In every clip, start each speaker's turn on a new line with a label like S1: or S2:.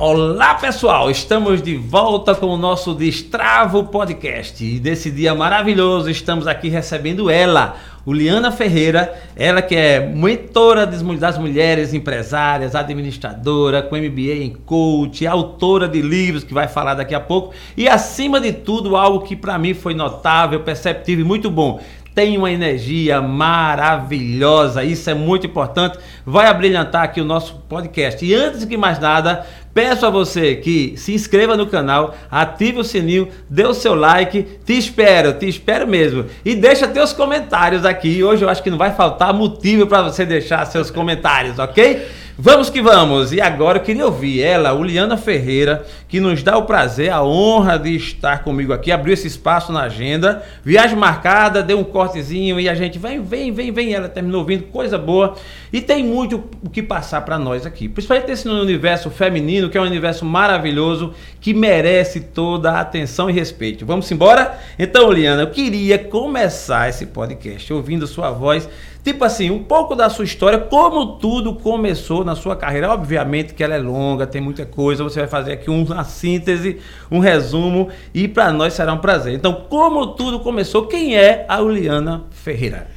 S1: Olá pessoal, estamos de volta com o nosso Destravo Podcast. E nesse dia maravilhoso estamos aqui recebendo ela, Uliana Ferreira, ela que é mentora das mulheres empresárias, administradora, com MBA em coach, autora de livros que vai falar daqui a pouco. E acima de tudo algo que para mim foi notável, perceptível e muito bom. Tem uma energia maravilhosa, isso é muito importante, vai abrilhantar aqui o nosso podcast. E antes de mais nada, Peço a você que se inscreva no canal, ative o sininho, dê o seu like. Te espero, te espero mesmo. E deixa teus comentários aqui. Hoje eu acho que não vai faltar motivo para você deixar seus comentários, ok? Vamos que vamos! E agora eu queria ouvir ela, Uliana Ferreira, que nos dá o prazer, a honra de estar comigo aqui, abriu esse espaço na agenda, viagem marcada, deu um cortezinho e a gente vem, vem, vem, vem. Ela terminou vindo, coisa boa. E tem muito o que passar para nós aqui, principalmente esse universo feminino, que é um universo maravilhoso, que merece toda a atenção e respeito. Vamos embora? Então, Uliana, eu queria começar esse podcast ouvindo sua voz Tipo assim, um pouco da sua história, como tudo começou na sua carreira. Obviamente que ela é longa, tem muita coisa. Você vai fazer aqui uma síntese, um resumo, e para nós será um prazer. Então, como tudo começou, quem é a Uliana Ferreira?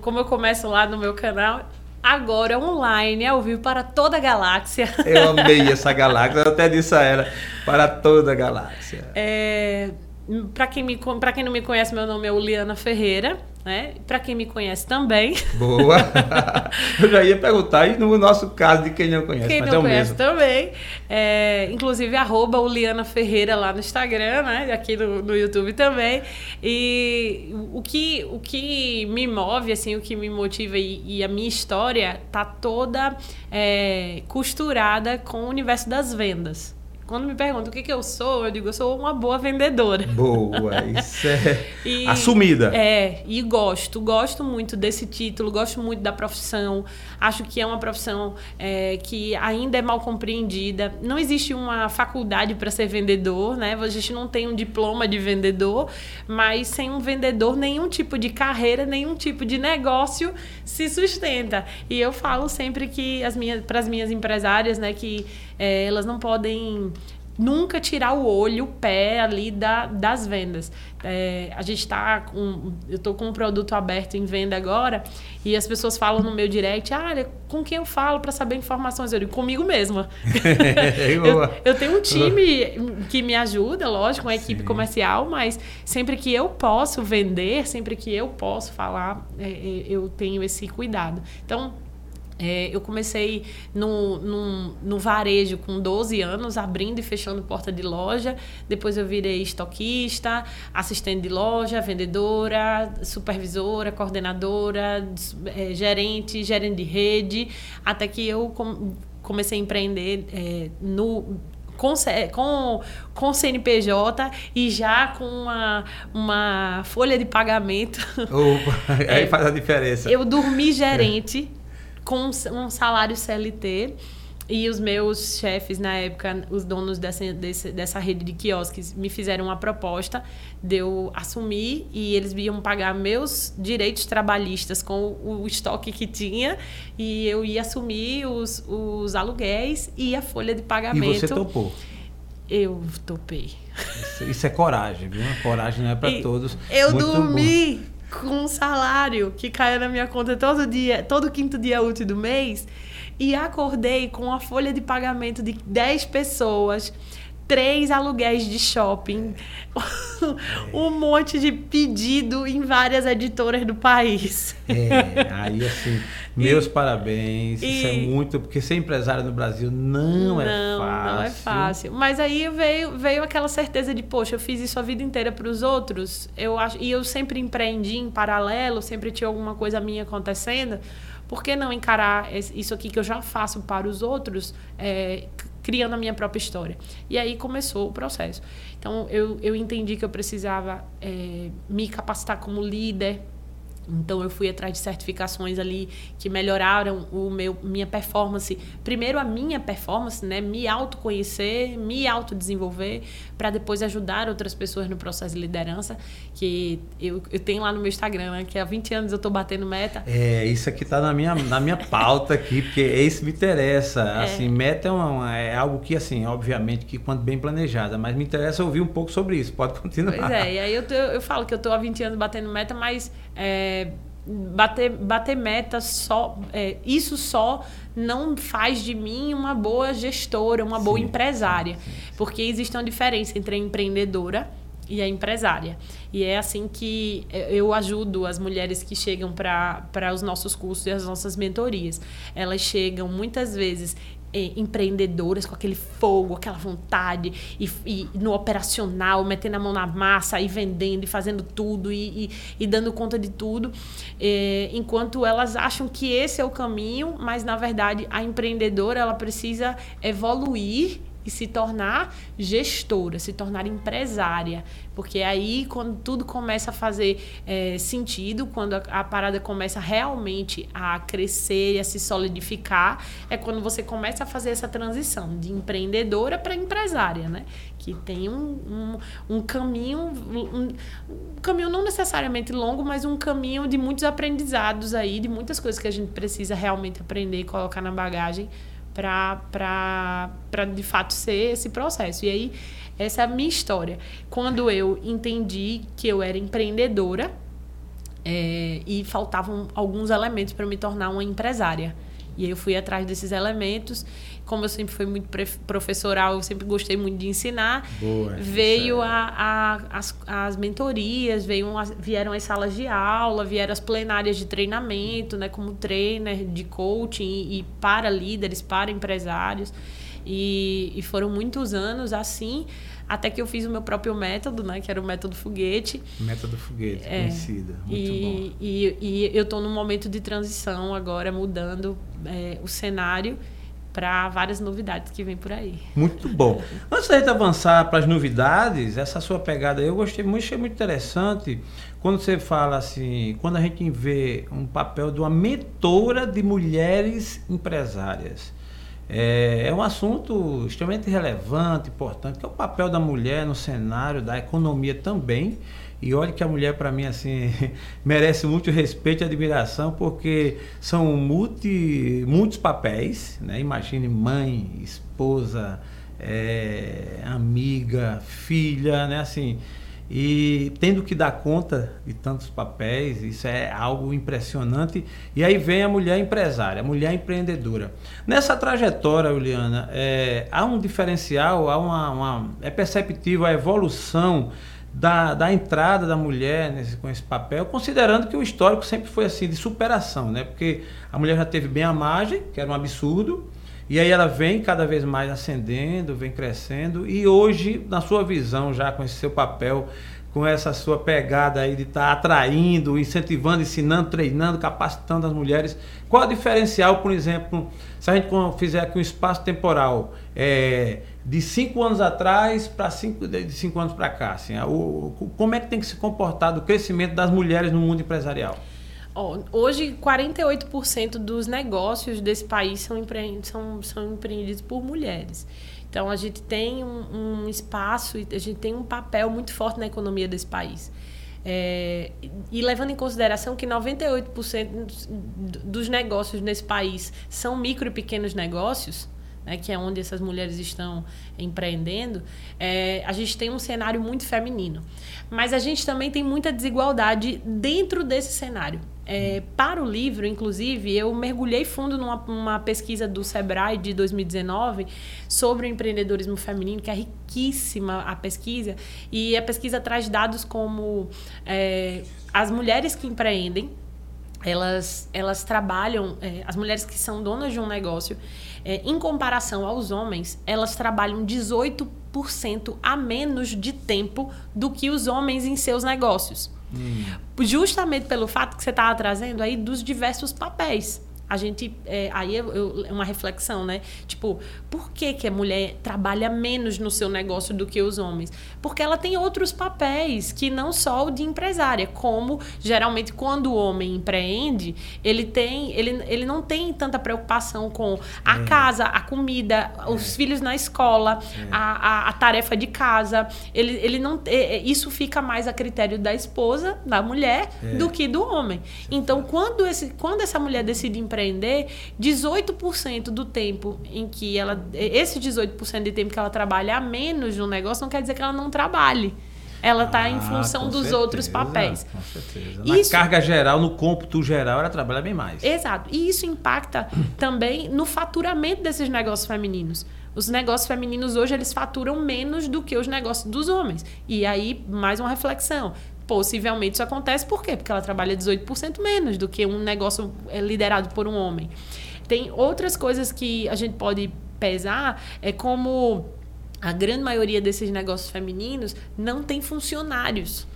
S2: Como eu começo lá no meu canal, agora online, ao vivo para toda a galáxia.
S1: Eu amei essa galáxia, eu até disse a ela, para toda a galáxia.
S2: É, para quem, me, quem não me conhece, meu nome é Uliana Ferreira. Né? Para quem me conhece também.
S1: Boa! Eu já ia perguntar, e no nosso caso de quem não conhece,
S2: quem não
S1: é o
S2: conhece também. É, inclusive, arroba Uliana Ferreira lá no Instagram, né? Aqui no, no YouTube também. E o que, o que me move, assim, o que me motiva e, e a minha história tá toda é, costurada com o universo das vendas. Quando me perguntam o que, que eu sou, eu digo, eu sou uma boa vendedora.
S1: Boa, isso é e, assumida.
S2: É, e gosto, gosto muito desse título, gosto muito da profissão. Acho que é uma profissão é, que ainda é mal compreendida. Não existe uma faculdade para ser vendedor, né? A gente não tem um diploma de vendedor, mas sem um vendedor, nenhum tipo de carreira, nenhum tipo de negócio se sustenta. E eu falo sempre que as minhas, para as minhas empresárias, né, que é, elas não podem nunca tirar o olho, o pé ali da, das vendas. É, a gente está com. Eu estou com um produto aberto em venda agora e as pessoas falam no meu direct: ah, com quem eu falo para saber informações? Eu digo, comigo mesma. eu, eu, tenho um time que me ajuda, lógico, uma equipe Sim. comercial, mas sempre que eu posso vender, sempre que eu posso falar, é, é eu tenho esse cuidado. Então, é, eu comecei no, no, no, varejo com 12 anos, abrindo e fechando porta de loja. Depois eu virei estoquista, assistente de loja, vendedora, supervisora, coordenadora, é, gerente, gerente de rede, até que eu com, comecei a empreender é, no com, com, com CNPJ e já com uma, uma folha de pagamento.
S1: Opa, aí faz a diferença.
S2: Eu dormi gerente com um salário CLT. E os meus chefes, na época, os donos dessa, desse, dessa rede de quiosques, me fizeram uma proposta de eu assumir e eles iam pagar meus direitos trabalhistas com o, o estoque que tinha e eu ia assumir os, os aluguéis e a folha de pagamento.
S1: E você topou?
S2: Eu topei.
S1: Isso, isso é coragem, viu? Coragem não é para todos.
S2: Eu Muito dormi. Bom com um salário que caia na minha conta todo dia, todo quinto dia útil do mês, e acordei com uma folha de pagamento de 10 pessoas três aluguéis de shopping, um monte de pedido em várias editoras do país.
S1: É, aí assim, meus e, parabéns. E, isso é muito, porque ser empresário no Brasil não, não, é fácil.
S2: Não é fácil. Mas aí veio, veio aquela certeza de, poxa, eu fiz isso a vida inteira para os outros. Eu acho, e eu sempre empreendi em paralelo, sempre tinha alguma coisa minha acontecendo. Por que não encarar isso aqui que eu já faço para os outros? É, criando a minha própria história. E aí começou o processo. Então, eu, eu entendi que eu precisava é, me capacitar como líder, Então eu fui atrás de certificações ali que melhoraram o meu minha performance. Primeiro a minha performance, né, me autoconhecer, me autodesenvolver para depois ajudar outras pessoas no processo de liderança, que eu, eu tenho lá no meu Instagram, né, que há 20 anos eu estou batendo meta.
S1: É, isso aqui está na minha na minha pauta aqui, porque isso me interessa. É. Assim, meta é, uma, é algo que assim, obviamente que quando bem planejada, mas me interessa ouvir um pouco sobre isso. Pode continuar.
S2: Pois é, e aí eu, eu, eu falo que eu estou há 20 anos batendo meta, mas é, bater, bater meta só. É, isso só não faz de mim uma boa gestora, uma boa sim, empresária. Sim, sim, porque existe uma diferença entre a empreendedora e a empresária. E é assim que eu ajudo as mulheres que chegam para os nossos cursos e as nossas mentorias. Elas chegam muitas vezes é, empreendedoras com aquele fogo, aquela vontade, e, e, no operacional, metendo a mão na massa, e vendendo, e fazendo tudo, e, e, e dando conta de tudo, é, enquanto elas acham que esse é o caminho, mas na verdade a empreendedora ela precisa evoluir e se tornar gestora, se tornar empresária. Porque aí, quando tudo começa a fazer é, sentido, quando a, a, parada começa realmente a crescer e a se solidificar, é quando você começa a fazer essa transição de empreendedora para empresária, né? Que tem um, um, um caminho, um, um caminho não necessariamente longo, mas um caminho de muitos aprendizados aí, de muitas coisas que a gente precisa realmente aprender e colocar na bagagem para de fato ser esse processo. E aí, essa é a minha história. Quando eu entendi que eu era empreendedora é, e faltavam alguns elementos para me tornar uma empresária. E aí eu fui atrás desses elementos como eu sempre fui muito professoral, eu sempre gostei muito de ensinar, Boa, veio a, a, as, as mentorias, veio vieram as salas de aula, vieram as plenárias de treinamento, né, como trainer de coaching e, e para líderes, para empresários. E, e, foram muitos anos assim, até que eu fiz o meu próprio método, né? Que era o método foguete.
S1: Método foguete, é, conhecida. Muito
S2: e,
S1: bom.
S2: E, e eu estou num momento de transição agora, mudando é, o cenário para várias novidades que vem por aí.
S1: Muito bom. Antes da gente avançar para as novidades, essa sua pegada eu gostei muito, achei muito interessante quando você fala assim, quando a gente vê um papel de uma mentora de mulheres empresárias. É, é um assunto extremamente relevante, importante, que é o papel da mulher no cenário da economia também e olha que a mulher, para mim, assim, merece muito respeito e admiração, porque são multi, muitos papéis, né? Imagine mãe, esposa, é, amiga, filha, né? Assim, e tendo que dar conta de tantos papéis, isso é algo impressionante. E aí vem a mulher empresária, a mulher empreendedora. Nessa trajetória, Juliana, é, há um diferencial, há uma, uma, é perceptível a evolução da, da entrada da mulher nesse, com esse papel, considerando que o histórico sempre foi assim, de superação, né? Porque a mulher já teve bem a margem, que era um absurdo, e aí ela vem cada vez mais ascendendo, vem crescendo, e hoje, na sua visão, já com esse seu papel, com essa sua pegada aí de estar tá atraindo, incentivando, ensinando, treinando, capacitando as mulheres, qual o diferencial, por exemplo, se a gente fizer aqui um espaço temporal, é, de cinco anos atrás para cinco, de cinco anos para cá? Assim, o, como é que tem que se comportar o crescimento das mulheres no mundo empresarial?
S2: Hoje, 48% dos negócios desse país são, empre... são, são empreendidos por mulheres. Então, a gente tem um, um espaço, a gente tem um papel muito forte na economia desse país. É, e levando em consideração que 98% dos negócios nesse país são micro e pequenos negócios, né, que é onde essas mulheres estão empreendendo, é, a gente tem um cenário muito feminino. Mas a gente também tem muita desigualdade dentro desse cenário. É, para o livro, inclusive, eu mergulhei fundo numa, pesquisa do Sebrae de 2019 sobre o empreendedorismo feminino, que é riquíssima a pesquisa. E a pesquisa traz dados como é, as mulheres que empreendem, elas, elas trabalham, é, as mulheres que são donas de um negócio, é, em comparação aos homens, elas trabalham 18% a menos de tempo do que os homens em seus negócios. Hum. Justamente pelo fato que você estava trazendo aí dos diversos papéis. A gente. É, aí é uma reflexão, né? Tipo, por que, que a mulher trabalha menos no seu negócio do que os homens? Porque ela tem outros papéis que não só o de empresária, como geralmente quando o homem empreende, ele tem. Ele, ele não tem tanta preocupação com a é. casa, a comida, é. os filhos na escola, é. a, a, a, tarefa de casa. Ele, ele não. É, é, isso fica mais a critério da esposa, da mulher, do que do homem. Então, quando, esse, quando essa mulher decide empreender, empreender, 18% do tempo em que ela. Esse 18% de tempo que ela trabalha a menos no negócio não quer dizer que ela não trabalhe. Ela está ah, em função dos certeza, outros papéis.
S1: Com certeza. Na isso, carga geral, no cômputo geral, ela trabalha bem mais.
S2: Exato. E isso impacta também no faturamento desses negócios femininos. Os negócios femininos hoje eles faturam menos do que os negócios dos homens. E aí, mais uma reflexão. Possivelmente isso acontece por quê? Porque ela trabalha 18% menos do que um negócio é, liderado por um homem. Tem outras coisas que a gente pode pesar, é como a grande maioria desses negócios femininos não tem funcionários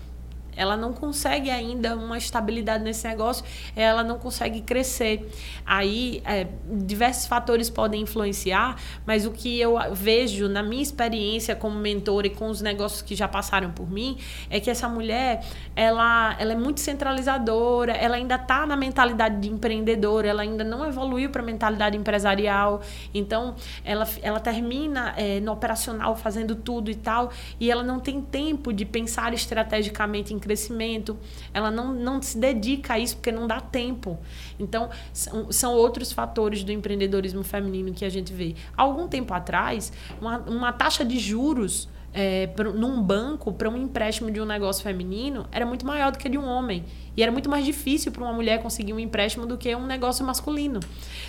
S2: ela não consegue ainda uma estabilidade nesse negócio, ela não consegue crescer. Aí, é, diversos fatores podem influenciar, mas o que eu vejo na minha experiência como mentora e com os negócios que já passaram por mim, é que essa mulher, ela, ela é muito centralizadora, ela ainda está na mentalidade de empreendedora, ela ainda não evoluiu para a mentalidade empresarial. Então, ela, ela termina é, no operacional fazendo tudo e tal, e ela não tem tempo de pensar estrategicamente em crescimento, ela não, não se dedica a isso porque não dá tempo. Então, são, são outros fatores do empreendedorismo feminino que a gente vê. Algum tempo atrás, uma, uma taxa de juros é, num banco para um empréstimo de um negócio feminino era muito maior do que de um homem. E era muito mais difícil para uma mulher conseguir um empréstimo do que um negócio masculino.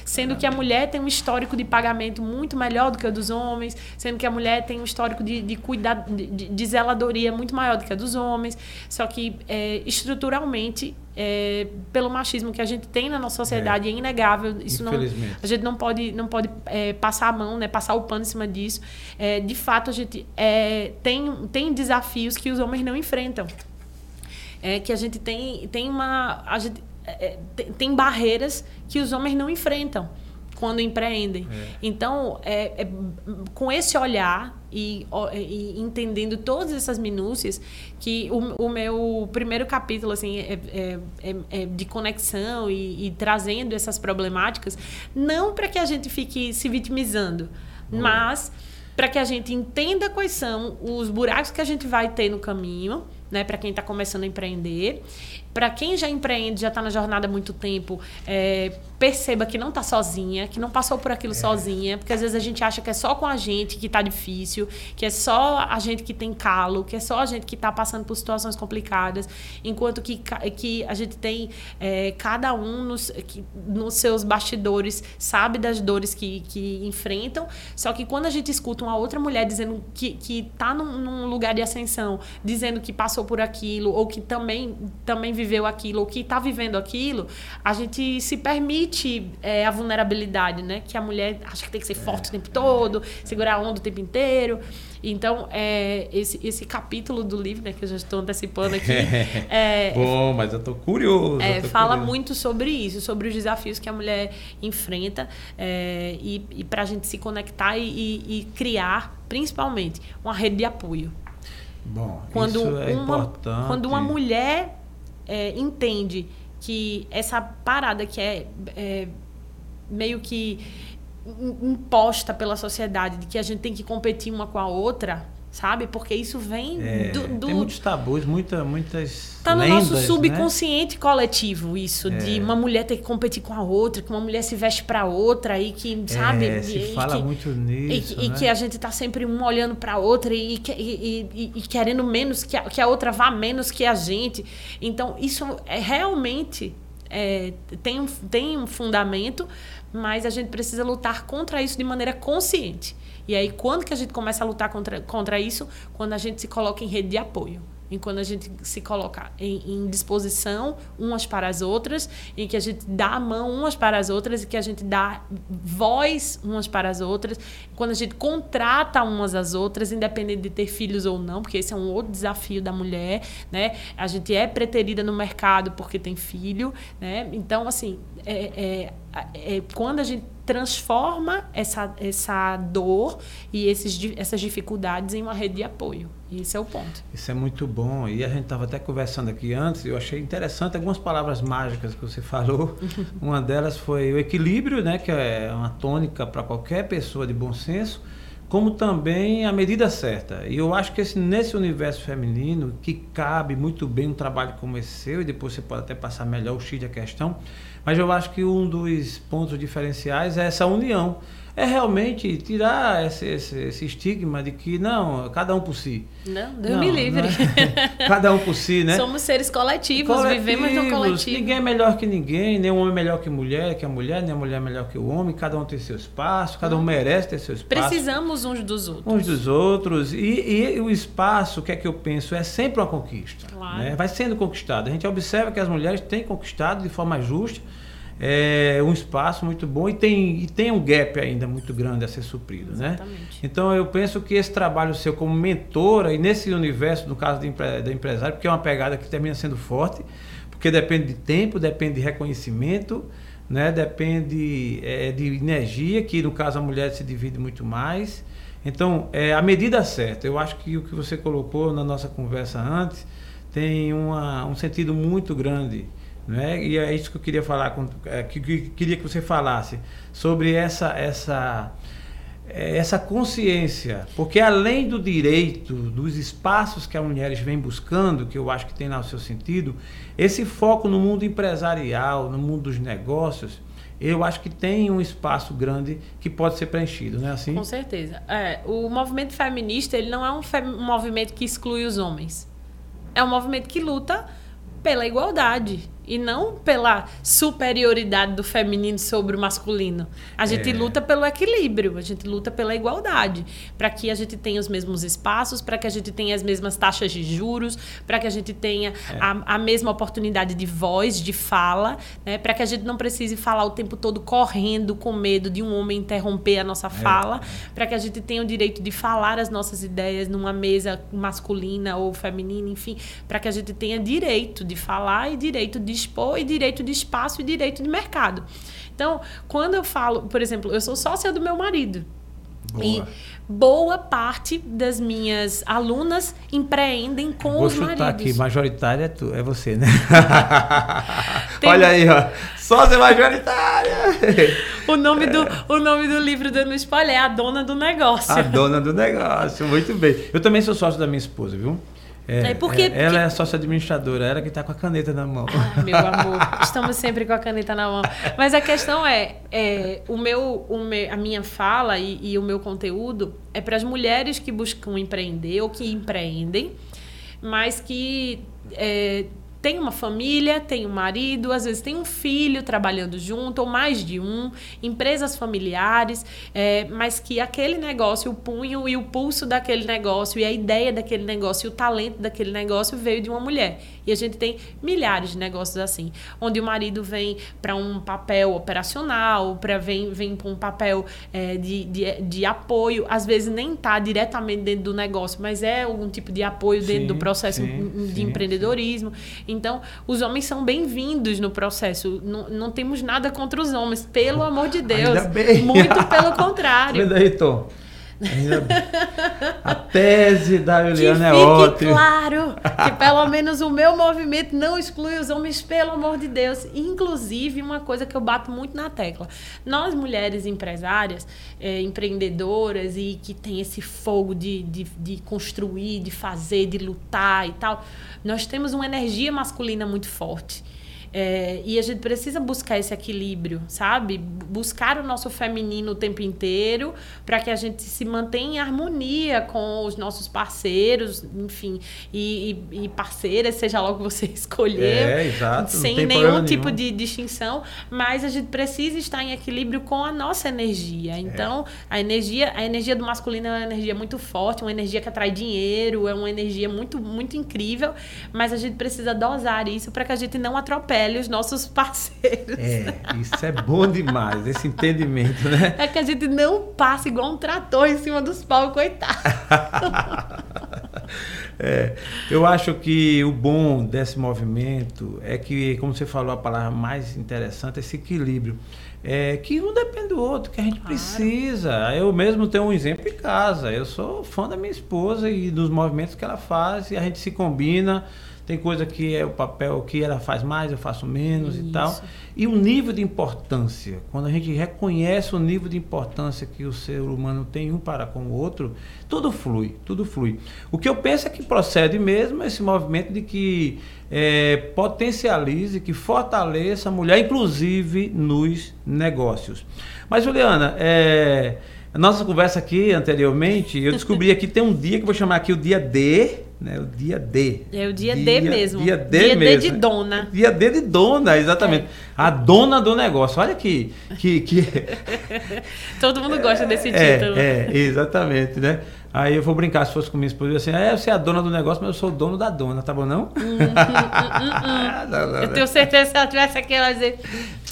S2: Sendo que a mulher tem um histórico de pagamento muito melhor do que o dos homens, sendo que a mulher tem um histórico de, de cuidar, de, de zeladoria muito maior do que a dos homens. Só que é, estruturalmente é, pelo machismo que a gente tem na nossa sociedade, é, é inegável. Isso não, a gente não pode, não pode é, passar a mão, né, passar o pano em cima disso. É, de fato, a gente é, tem, tem desafios que os homens não enfrentam é que a gente tem, tem uma. A gente, é, tem, tem barreiras que os homens não enfrentam quando empreendem. É. Então, é, é, com esse olhar e, e, entendendo todas essas minúcias, que o, o meu primeiro capítulo assim, é, é, é, é de conexão e, e, trazendo essas problemáticas, não para que a gente fique se vitimizando, mas para que a gente entenda quais são os buracos que a gente vai ter no caminho né, para quem está começando a empreender. Para quem já empreende, já está na jornada há muito tempo, é, perceba que não está sozinha, que não passou por aquilo é. sozinha, porque às vezes a gente acha que é só com a gente que está difícil, que é só a gente que tem calo, que é só a gente que está passando por situações complicadas, enquanto que, que a gente tem é, cada um nos, que, nos seus bastidores sabe das dores que, que enfrentam, só que quando a gente escuta uma outra mulher dizendo que, que tá num, num lugar de ascensão, dizendo que passou por aquilo, ou que também, também viveu aquilo, ou que está vivendo aquilo, a gente se permite é, a vulnerabilidade, né? Que a mulher acha que tem que ser forte o tempo todo, segurar a onda o tempo inteiro. Então, é, esse, esse capítulo do livro, né, que eu já estou antecipando aqui.
S1: É, Bom, mas eu estou curioso.
S2: É,
S1: tô
S2: fala
S1: curioso.
S2: muito sobre isso, sobre os desafios que a mulher enfrenta é, e, e para a gente se conectar e, e, e criar, principalmente, uma rede de apoio.
S1: Bom, quando isso é uma, importante.
S2: Quando uma mulher é, entende que essa parada que é, é meio que imposta pela sociedade, de que a gente tem que competir uma com a outra, sabe? Porque isso vem
S1: é,
S2: do, do,
S1: Tem muitos tabus, muita, muitas.
S2: Tá no
S1: lendas,
S2: nosso né? subconsciente né? coletivo, isso, é. de uma mulher ter que competir com a outra, que uma mulher se veste para outra e que, sabe?
S1: É, se
S2: e,
S1: fala
S2: que,
S1: muito nisso.
S2: E,
S1: né?
S2: e, que a gente tá sempre um olhando para a outra e, e, e, querendo menos, que a, que a outra vá menos que a gente. Então, isso é realmente. É, tem, um, tem um fundamento, mas a gente precisa lutar contra isso de maneira consciente. E aí, quando que a gente começa a lutar contra, contra isso? Quando a gente se coloca em rede de apoio. em quando a gente se coloca em, em, disposição umas para as outras, em que a gente dá a mão umas para as outras e que a gente dá voz umas para as outras, quando a gente contrata umas às outras, independente de ter filhos ou não, porque esse é um outro desafio da mulher, né? A gente é preterida no mercado porque tem filho, né? Então, assim, é, é, é quando a gente transforma essa, essa dor e esses, essas dificuldades em uma rede de apoio. Esse é o ponto.
S1: Isso é muito bom. E a gente estava até conversando aqui antes, eu achei interessante algumas palavras mágicas que você falou. uma delas foi o equilíbrio, né, que é uma tônica para qualquer pessoa de bom senso, como também a medida certa. E eu acho que esse, nesse universo feminino, que cabe muito bem um trabalho como esse seu, e depois você pode até passar melhor o X da questão, mas eu acho que um dos pontos diferenciais é essa união é realmente tirar esse, esse, esse, estigma de que não, cada um por si.
S2: Não, Deus não, me livre.
S1: É, cada um por si, né?
S2: Somos seres coletivos, coletivos, vivemos no coletivo.
S1: Ninguém é melhor que ninguém, nem um homem é melhor que mulher, que a mulher, nem a mulher é melhor que o homem, cada um tem seu espaço, cada um merece ter seu espaço.
S2: Precisamos uns dos outros.
S1: Uns dos outros. E, e o espaço, o que é que eu penso? É sempre uma conquista. Claro. Né? Vai sendo conquistado. A gente observa que as mulheres têm conquistado de forma justa é um espaço muito bom e tem, e tem um gap ainda muito grande a ser suprido, né? Exatamente. né? Então eu penso que esse trabalho seu como mentora e nesse universo, no caso da empresária, porque é uma pegada que termina sendo forte, porque depende de tempo, depende de reconhecimento, né? Depende é, de energia, que no caso a mulher se divide muito mais. Então, é a medida certa. Eu acho que o que você colocou na nossa conversa antes tem uma, um sentido muito grande né? E é isso que eu queria falar, com, é, que, que, queria que você falasse sobre essa, essa, é, essa consciência, porque além do direito, dos espaços que as mulheres vêm buscando, que eu acho que tem lá o seu sentido, esse foco no mundo empresarial, no mundo dos negócios, eu acho que tem um espaço grande que pode ser preenchido, não é assim?
S2: Com certeza. É, o movimento feminista ele não é um, um movimento que exclui os homens. É um movimento que luta pela igualdade e não pela superioridade do feminino sobre o masculino. A gente é. luta pelo equilíbrio, a gente luta pela igualdade, para que a gente tenha os mesmos espaços, para que a gente tenha as mesmas taxas de juros, para que a gente tenha é. a, a, mesma oportunidade de voz, de fala, né? para que a gente não precise falar o tempo todo correndo com medo de um homem interromper a nossa é. fala, para que a gente tenha o direito de falar as nossas ideias numa mesa masculina ou feminina, enfim, para que a gente tenha direito de falar e direito de dispor e direito de espaço e direito de mercado. Então, quando eu falo, por exemplo, eu sou sócia do meu marido. Boa. E boa parte das minhas alunas empreendem com Vou os maridos. Vou aqui,
S1: majoritária é, tu, é você, né? Olha aí, ó. Sócia majoritária.
S2: o, nome do, o nome do livro dando spoiler é A Dona do Negócio.
S1: A Dona do Negócio, muito bem. Eu também sou sócio da minha esposa, viu? É, é porque, é, ela é a sócia administradora, ela que está com a caneta na mão.
S2: Ah, meu amor, estamos sempre com a caneta na mão. Mas a questão é, é o meu, o meu, a minha fala e, e o meu conteúdo é para as mulheres que buscam empreender ou que empreendem, mas que é, tem uma família, tem um marido, às vezes tem um filho trabalhando junto, ou mais de um, empresas familiares, é, mas que aquele negócio, o punho e o pulso daquele negócio, e a ideia daquele negócio, e o talento daquele negócio veio de uma mulher. E a gente tem milhares de negócios assim, onde o marido vem para um papel operacional, para vem, vem para um papel é, de, de, de apoio, às vezes nem está diretamente dentro do negócio, mas é algum tipo de apoio sim, dentro do processo sim, de sim, empreendedorismo. Então, os homens são bem-vindos no processo. Não, não temos nada contra os homens, pelo amor de Deus. Muito pelo contrário.
S1: Aí, Tom. A tese da Juliana é ótima.
S2: claro que pelo menos o meu movimento não exclui os homens, pelo amor de Deus. Inclusive, uma coisa que eu bato muito na tecla. Nós, mulheres empresárias, é, empreendedoras e que tem esse fogo de, de, de construir, de fazer, de lutar e tal, nós temos uma energia masculina muito forte. É, e a gente precisa buscar esse equilíbrio, sabe? Buscar o nosso feminino o tempo inteiro para que a gente se mantenha em harmonia com os nossos parceiros, enfim, e, e, e parceiras, seja logo você escolher,
S1: é, exato,
S2: sem nenhum tipo nenhum. de distinção, mas a gente precisa estar em equilíbrio com a nossa energia. É. Então, é. a energia, a energia do masculino é uma energia muito forte, uma energia que atrai dinheiro, é uma energia muito, muito incrível, mas a gente precisa dosar isso para que a gente não atropele os nossos parceiros.
S1: É, isso é bom demais, esse entendimento, né?
S2: É que a gente não passa igual um trator em cima dos pau, coitado.
S1: é, eu acho que o bom desse movimento é que, como você falou, a palavra mais interessante é esse equilíbrio. É, que um depende do outro, que a gente claro. precisa. Eu mesmo tenho um exemplo em casa. Eu sou fã da minha esposa e dos movimentos que ela faz, e a gente se combina. Tem coisa que é o papel que ela faz mais, eu faço menos Isso. e tal. E o nível de importância, quando a gente reconhece o nível de importância que o ser humano tem um para com o outro, tudo flui, tudo flui. O que eu penso é que procede mesmo esse movimento de que é, potencialize, que fortaleça a mulher, inclusive nos negócios. Mas, Juliana, é, a nossa conversa aqui anteriormente, eu descobri que tem um dia que eu vou chamar aqui o dia D né? O dia D.
S2: É o dia, dia D mesmo.
S1: Dia D dia mesmo.
S2: D de dona.
S1: Dia D de dona, exatamente. É. A dona do negócio. Olha que. que, que...
S2: Todo mundo gosta desse
S1: é,
S2: título.
S1: É, exatamente, né? Aí eu vou brincar se fosse com minha esposa, assim, é, você é a dona do negócio, mas eu sou o dono da dona, tá bom não? Hum, hum,
S2: hum, não, não, eu tenho certeza que se ela tivesse aqui, ela dizer,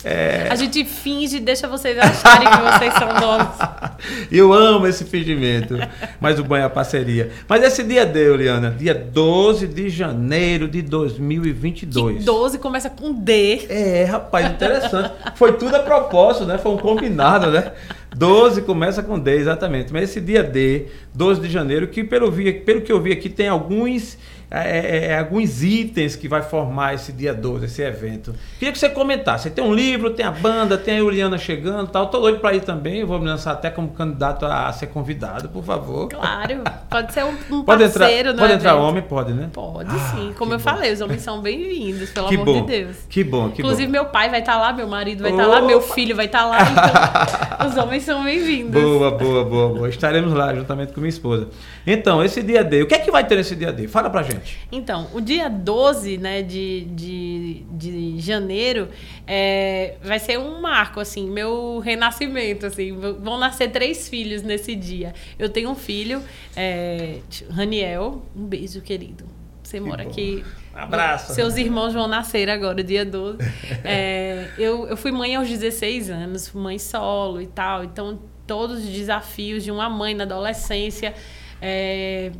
S2: é... a gente finge, deixa vocês acharem que vocês são donos.
S1: eu amo esse fingimento, mas o banho é a parceria. Mas esse dia D, Eliana, dia 12 de janeiro de 2022.
S2: Que 12 começa com D.
S1: É, rapaz, interessante. Foi tudo a propósito, né? Foi um combinado, né? 12 começa com D, exatamente. Mas esse dia D, 12 de janeiro, que pelo, pelo que eu vi aqui, tem alguns é, é, é, alguns itens que vai formar esse dia 12, esse evento. Queria que você comentasse. Você tem um livro, tem a banda, tem a Juliana chegando tal. Estou doido para ir também. vou me lançar até como candidato a, ser convidado, por favor.
S2: Claro. Pode ser um, um pode parceiro,
S1: entrar, Pode entrar homem? Pode, né?
S2: Pode ah, sim. Como eu bom. falei, os homens são bem-vindos, pelo que amor
S1: bom.
S2: de Deus.
S1: Que bom, que
S2: Inclusive,
S1: bom.
S2: meu pai vai estar tá lá, meu marido vai estar tá lá, meu filho vai estar tá lá. Então, os homens são bem-vindos.
S1: Boa, boa, boa, boa. Estaremos lá juntamente com minha esposa. Então, esse dia D, o que é que vai ter nesse dia D? Fala pra gente.
S2: Então, o dia 12 né, de, de, de janeiro é, vai ser um marco, assim, meu renascimento, assim. Vão nascer três filhos nesse dia. Eu tenho um filho, é, Raniel, um beijo, querido. Você que mora bom. aqui.
S1: Abraço.
S2: Seus irmãos vão nascer agora, dia 12. é, eu, eu fui mãe aos 16 anos, mãe solo e tal. Então, todos os desafios de uma mãe na adolescência é,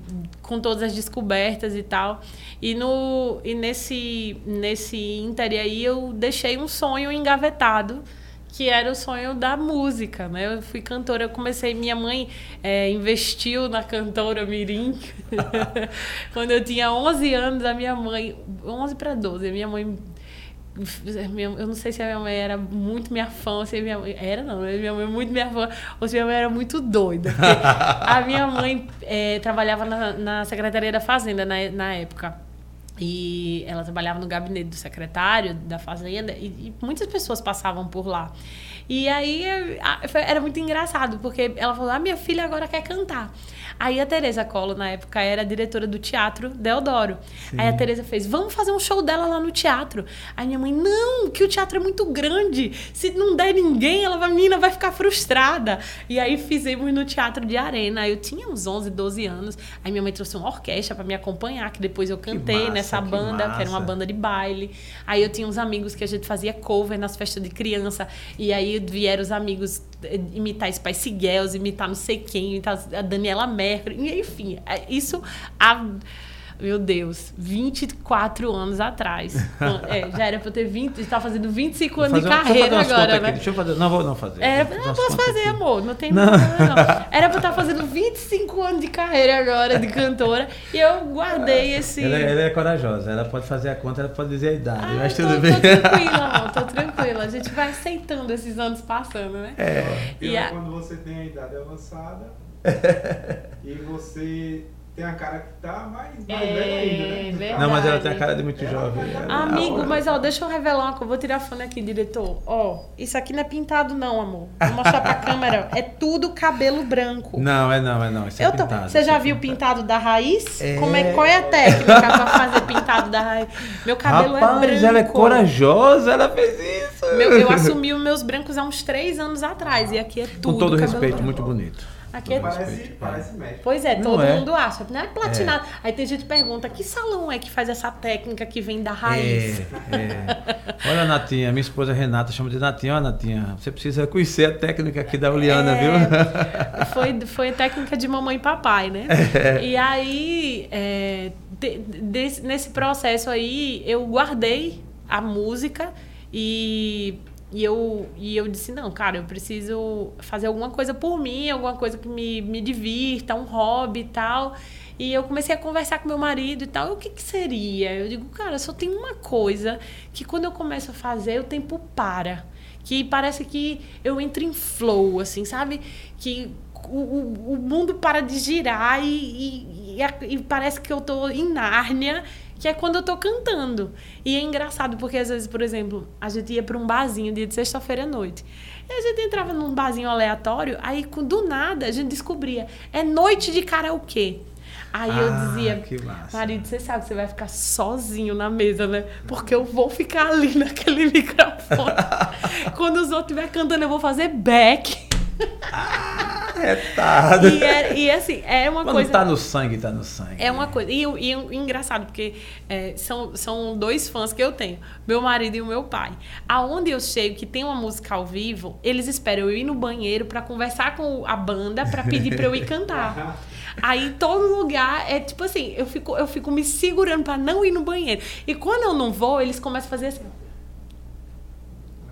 S2: com todas as descobertas e tal. E, no, e nesse, nesse inter aí eu deixei um sonho engavetado que era o sonho da música, né? Eu fui cantora, eu comecei, minha mãe é, investiu na cantora Mirim. Quando eu tinha 11 anos, a minha mãe, 11 para 12, a minha mãe eu não sei se a minha mãe era muito minha fã, ou se a minha mãe. Era não, né? minha mãe muito minha fã, ou se minha mãe era muito doida. a minha mãe é, trabalhava na, na Secretaria da Fazenda na, na época. E ela trabalhava no gabinete do secretário da Fazenda e, e muitas pessoas passavam por lá. E aí era muito engraçado, porque ela falou: ah, minha filha agora quer cantar. Aí a Tereza Colo, na época, era diretora do Teatro Deodoro. Sim. Aí a Tereza fez, vamos fazer um show dela lá no teatro. Aí minha mãe, não, que o teatro é muito grande. Se não der ninguém, ela, a menina vai ficar frustrada. E aí fizemos no Teatro de Arena. Eu tinha uns 11, 12 anos. Aí minha mãe trouxe uma orquestra para me acompanhar, que depois eu cantei massa, nessa banda, que, que, era uma banda de baile. Aí eu tinha uns amigos que a gente fazia cover nas festas de criança. E aí vieram os amigos imitar Spice Girls, imitar não sei quem, imitar a Daniela Mercury, enfim, é, isso há meu Deus, 24 anos atrás. É, já era pra eu ter 20, está fazendo 25 anos de carreira agora, né?
S1: Deixa eu fazer, não vou não fazer.
S2: É, não, posso fazer, aqui. amor, não tem não. problema não. Era pra eu estar fazendo 25 anos de carreira agora de cantora e eu guardei esse...
S1: Ela, ela, é corajosa, ela pode fazer a conta, ela pode dizer a idade, ah, mas
S2: tudo
S1: tô, bem.
S2: Tô tranquila, amor, tô tranquila. A gente vai aceitando esses anos passando, né?
S3: É. E, e a... quando você tem a idade avançada e você tem a cara que tá mais, mais é, velha ainda, né?
S2: Verdade.
S1: Não, mas ela tem a cara de muito jovem.
S2: Amigo, mas ó, deixa eu revelar uma coisa. Vou tirar a fone aqui, diretor. Ó, isso aqui não é pintado, não, amor. Vou mostrar pra câmera. É tudo cabelo branco.
S1: Não, é não, é não. Isso é
S2: eu tô...
S1: pintado.
S2: Você já
S1: é
S2: viu pintado. pintado da raiz? É... Como é, qual é a técnica pra fazer pintado da raiz? Meu cabelo
S1: Rapaz,
S2: é branco.
S1: ela é corajosa, ela fez isso.
S2: Meu, eu assumi os meus brancos há uns três anos atrás. E aqui é tudo.
S1: Com todo respeito,
S2: branco.
S1: muito bonito.
S2: Aqui é
S3: parece, parece médico.
S2: Pois é, todo é. mundo acha. Não é platinado. É. Aí tem gente que pergunta, que salão é que faz essa técnica que vem da raiz?
S1: É, é. Olha, Natinha, minha esposa Renata chama de Natinha. Olha, Natinha, você precisa conhecer a técnica aqui da Uliana,
S2: é,
S1: viu?
S2: Foi, foi a técnica de mamãe e papai, né?
S1: É.
S2: E aí, de, de, nesse processo aí, eu guardei a música e e eu, e eu disse, não, cara, eu preciso fazer alguma coisa por mim, alguma coisa que me, me divirta, um hobby e tal. E eu comecei a conversar com meu marido e tal. E o que, que seria? Eu digo, cara, só tem uma coisa que quando eu começo a fazer, o tempo para. Que parece que eu entro em flow, assim, sabe? Que o, o, o mundo para de girar e, e, e, e parece que eu tô em Nárnia que é quando eu tô cantando. E é engraçado, porque às vezes, por exemplo, a gente ia para um barzinho dia de sexta-feira à noite. E a gente entrava num barzinho aleatório, aí do nada a gente descobria, é noite de karaokê. Aí ah, eu dizia, marido, você sabe que você vai ficar sozinho na mesa, né? Porque eu vou ficar ali naquele microfone. Quando os outros estiverem cantando, eu vou fazer back.
S1: Retado.
S2: E, é, e assim, é uma
S1: Quando
S2: coisa.
S1: tá no sangue, tá no sangue.
S2: É uma coisa. E, e, e engraçado, porque é, são, são dois fãs que eu tenho: meu marido e o meu pai. Aonde eu chego que tem uma música ao vivo, eles esperam eu ir no banheiro para conversar com a banda para pedir para eu ir cantar. Aí todo lugar é tipo assim, eu fico, eu fico me segurando para não ir no banheiro. E quando eu não vou, eles começam a fazer assim.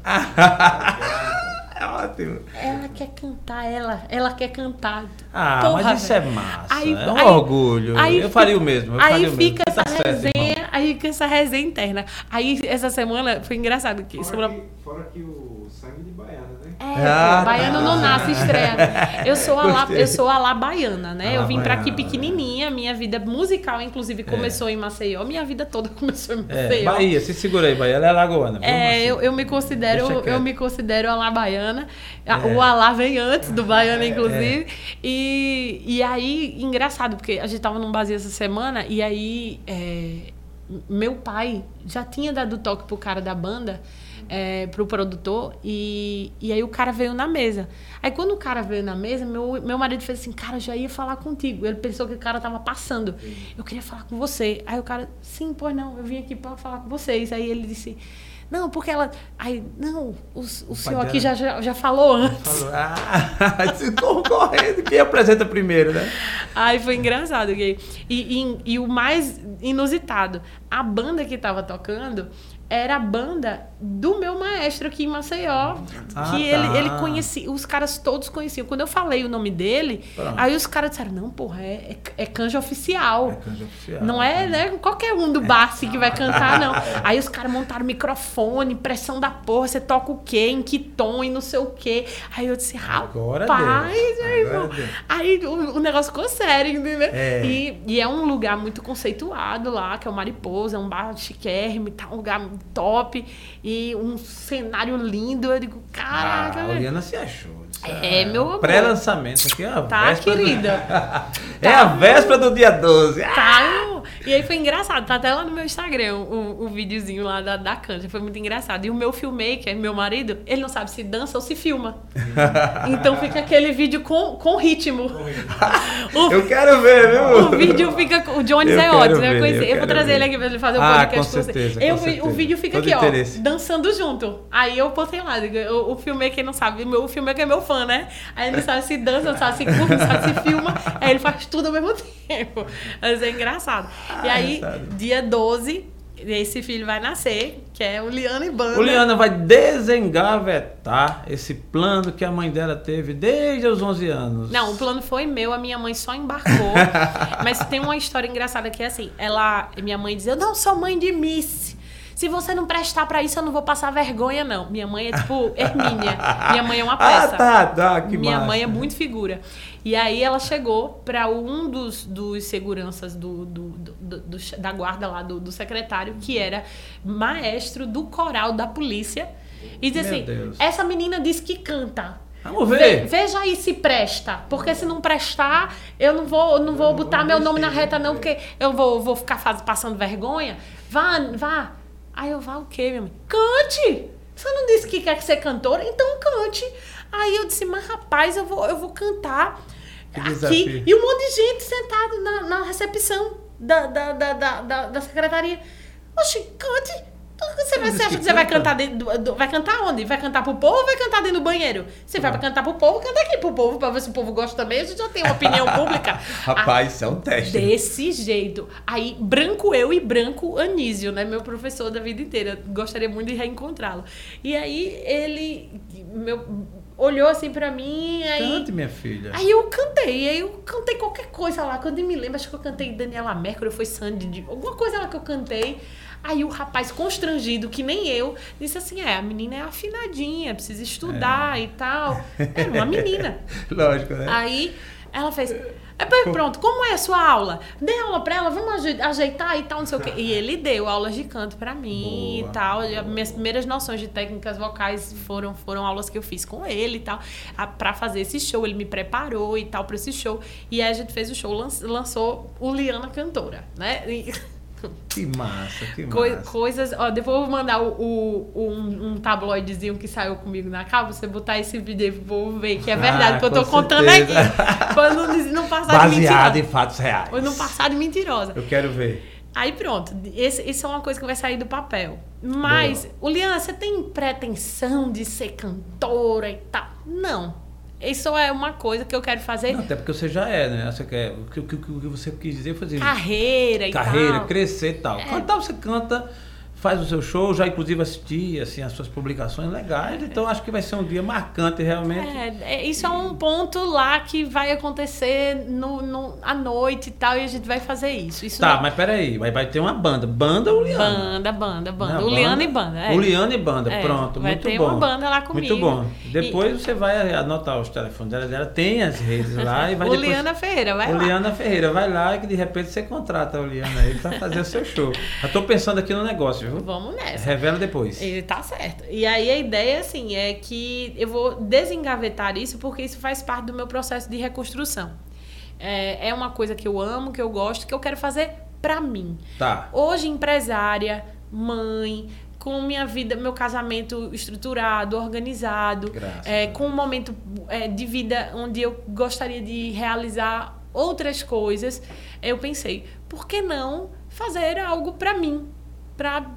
S1: É ótimo.
S2: Ela quer cantar, ela, ela quer cantar.
S1: Ah, Porra, mas isso é massa. Aí, é um aí, orgulho. Aí eu faria o mesmo.
S2: aí
S1: fica
S2: essa tá resenha, certo, aí fica essa resenha interna. Aí essa semana foi engraçado que.
S3: Fora,
S2: semana...
S3: que, fora que o sangue de baiana, né?
S2: É, ah, baiano tá. não nasce, estreia. Eu sou a lá, eu sou a lá baiana, né? eu vim para aqui pequenininha, minha vida musical, inclusive, começou é. em Maceió. Minha vida toda começou em
S1: é, Maceió. É, Bahia, se segura aí, Bahia. Ela é lagoana.
S2: É, eu, eu me considero, eu me considero a lá baiana. É. O Alá vem antes do baiano, inclusive. É. E, e aí, engraçado, porque a gente tava num barzinho essa semana e aí é, meu pai já tinha dado toque pro cara da banda é, pro produtor e, e aí o cara veio na mesa. Aí quando o cara veio na mesa, meu, meu marido fez assim, cara, já ia falar contigo. Ele pensou que o cara tava passando. Eu queria falar com você. Aí o cara, sim, pois não, eu vim aqui para falar com vocês. Aí ele disse, não, porque ela. Aí, não, o, o, senhor aqui já, já, já falou antes. Falou.
S1: Ah, concorrendo. Quem apresenta primeiro, né?
S2: Aí foi engraçado. E, e, e, o mais inusitado, a banda que tava tocando era a banda do meu maestro aqui em Maceió. Ah, que ele, tá. ele conhecia, os caras todos conheciam. Quando eu falei o nome dele, Pronto. aí os caras disseram: não, porra, é, é, é canja oficial. É canja oficial. Não é, né? Qualquer um do é. que vai cantar, não. aí os caras montaram microfone, pressão da porra, você toca o quê? Em que tom e não sei o quê. Aí eu disse, rapaz, meu irmão. Aí o, o, negócio ficou sério, entendeu? É. E, e é um lugar muito conceituado lá, que é o Mariposa, é um bar chiquérrimo e tal, um lugar top e um cenário lindo. Eu digo, caraca.
S1: Ah, a Oriana se achou.
S2: É, meu amor.
S1: Pré-lançamento aqui, ó.
S2: Tá, querida.
S1: Do... é tá, a véspera do dia 12.
S2: Tá, e aí foi engraçado. Tá até lá no meu Instagram o, o videozinho lá da, da canja. Foi muito engraçado. E o meu filmmaker, meu marido, ele não sabe se dança ou se filma. então fica aquele vídeo com, com ritmo.
S1: o, eu quero ver, viu?
S2: O vídeo fica. O Jones é ótimo, né? Eu, eu, eu vou trazer ver. ele aqui pra ele fazer o
S1: ah,
S2: podcast
S1: com certeza,
S2: com
S1: eu,
S2: certeza. O vídeo fica Todo aqui, interesse. ó, dançando junto. Aí eu botei lá. O, o filmmaker não sabe. O filmmaker é meu fã, né? Aí ele não sabe se dança, não sabe se curte, não sabe se filma. Aí ele faz tudo ao mesmo tempo. Mas é engraçado. e aí, dia 12, esse filho vai nascer, que é o Liana e Banda.
S1: O Liana vai desengavetar esse plano que a mãe dela teve desde os 11 anos.
S2: Não, o plano foi meu, a minha mãe só embarcou. mas tem uma história engraçada que é assim, ela, minha mãe dizia, eu não sou mãe de Miss. Se você não prestar pra isso, eu não vou passar vergonha, não. Minha mãe é tipo Hermínia. Minha mãe é uma
S1: Ah,
S2: peça.
S1: tá, tá, que
S2: Minha
S1: massa.
S2: mãe é muito figura. E aí ela chegou para um dos, dos seguranças do, do- do- do- da guarda lá, do, do secretário, que era maestro do coral da polícia. E disse
S1: Meu
S2: assim:
S1: Deus.
S2: essa menina disse que canta.
S1: Vamos
S2: Ve-
S1: ver.
S2: veja aí se presta. Porque se não prestar, eu não vou, não vou botar meu nome na reta, não, porque eu vou, vou ficar faz- passando vergonha. Vá, vá. Aí eu vá o quê, minha mãe? Cante! Você não disse que quer ser cantora? Então cante. Aí eu disse, mas rapaz, eu vou, eu vou cantar aqui. E um monte de gente sentado na, na recepção da, da, da, da, da, da secretaria. Oxi, cante. Você, vai, você acha
S1: que
S2: você vai
S1: canta?
S2: cantar dentro do, Vai cantar onde? Vai cantar pro povo ou vai cantar dentro do banheiro? Você vai cantar pro povo, canta aqui pro povo, pra ver se o povo gosta também. A gente já tem uma opinião pública.
S1: Rapaz, isso é um teste.
S2: Desse jeito. Aí, branco eu e branco Anísio, né? Meu professor da vida inteira. Gostaria muito de reencontrá-lo. E aí, ele meu, olhou assim pra mim, aí...
S1: Cante, minha filha.
S2: Aí eu cantei, aí eu cantei qualquer coisa lá. Quando eu me lembro, acho que eu cantei Daniela Mercury, foi Sandy, alguma coisa lá que eu cantei. Aí o rapaz, constrangido, que nem eu, disse assim: é, a menina é afinadinha, precisa estudar e tal. Era uma menina.
S1: Lógico, né?
S2: Aí ela fez. "É, pronto, como é a sua aula? Dê aula pra ela, vamos aje- ajeitar e tal, não sei o quê. E ele deu aulas de canto pra mim
S1: Boa.
S2: e tal. As minhas primeiras noções de técnicas vocais foram, foram aulas que eu fiz com ele e tal. a- Pra fazer esse show, ele me preparou e tal pra esse show. E aí a gente fez o show, lan- lançou o Liana Cantora, né? E-
S1: Que massa, que massa.
S2: coisas. Ó, depois eu vou mandar o, o- um, um tabloidezinho que saiu comigo na capa. Você botar esse vídeo aí pro povo ver que é verdade,
S1: Ah,
S2: que eu tô
S1: com
S2: contando
S1: certeza.
S2: aqui. Pra não, não passar de
S1: Baseado em
S2: mentirosa.
S1: fatos reais.
S2: Ou não passar de mentirosa.
S1: Eu quero ver.
S2: Aí pronto, esse, isso é uma coisa que vai sair do papel. Mas, o Liana, você tem pretensão de ser cantora e tal? Não. Isso é uma coisa que eu quero fazer.
S1: Não, até porque você já é, né? Você quer, o, que, o que- você quis dizer foi assim,
S2: Carreira e
S1: carreira,
S2: tal.
S1: crescer e tal.
S2: É.
S1: Cantar você canta, faz o seu show, já inclusive assisti assim, as suas publicações legais, então acho que vai ser um dia marcante realmente.
S2: É, é, isso é um ponto lá que vai acontecer no, no, à noite e tal, e a gente vai fazer isso. isso
S1: Tá,
S2: não-
S1: mas peraí, vai, vai ter uma banda. Banda ou Liana?
S2: Banda, banda, banda.
S1: Não,
S2: Liana e banda. É.
S1: E banda,
S2: É,
S1: pronto.
S2: vai
S1: muito
S2: ter
S1: bom.
S2: uma banda lá comigo.
S1: Muito bom.
S2: E-
S1: Depois você vai anotar os telefones dela, dela tem as redes lá e vai
S2: o
S1: depois...
S2: Liana Ferreira, vai
S1: o
S2: lá.
S1: Liana Ferreira, vai lá que de repente você contrata o Liana aí pra fazer o seu show. Já tô pensando aqui no negócio, viu?
S2: Vamos nessa.
S1: Revela depois.
S2: Ele tá certo. E aí a ideia, assim, é que eu vou desengavetar isso porque isso faz parte do meu processo de reconstrução. É, é uma coisa que eu amo, que eu gosto, que eu quero fazer pra mim.
S1: Tá.
S2: Hoje, empresária, mãe, com minha vida, meu casamento estruturado, organizado, é, com um momento é, de vida onde eu gostaria de realizar outras coisas, eu pensei, por que não fazer algo para mim? Para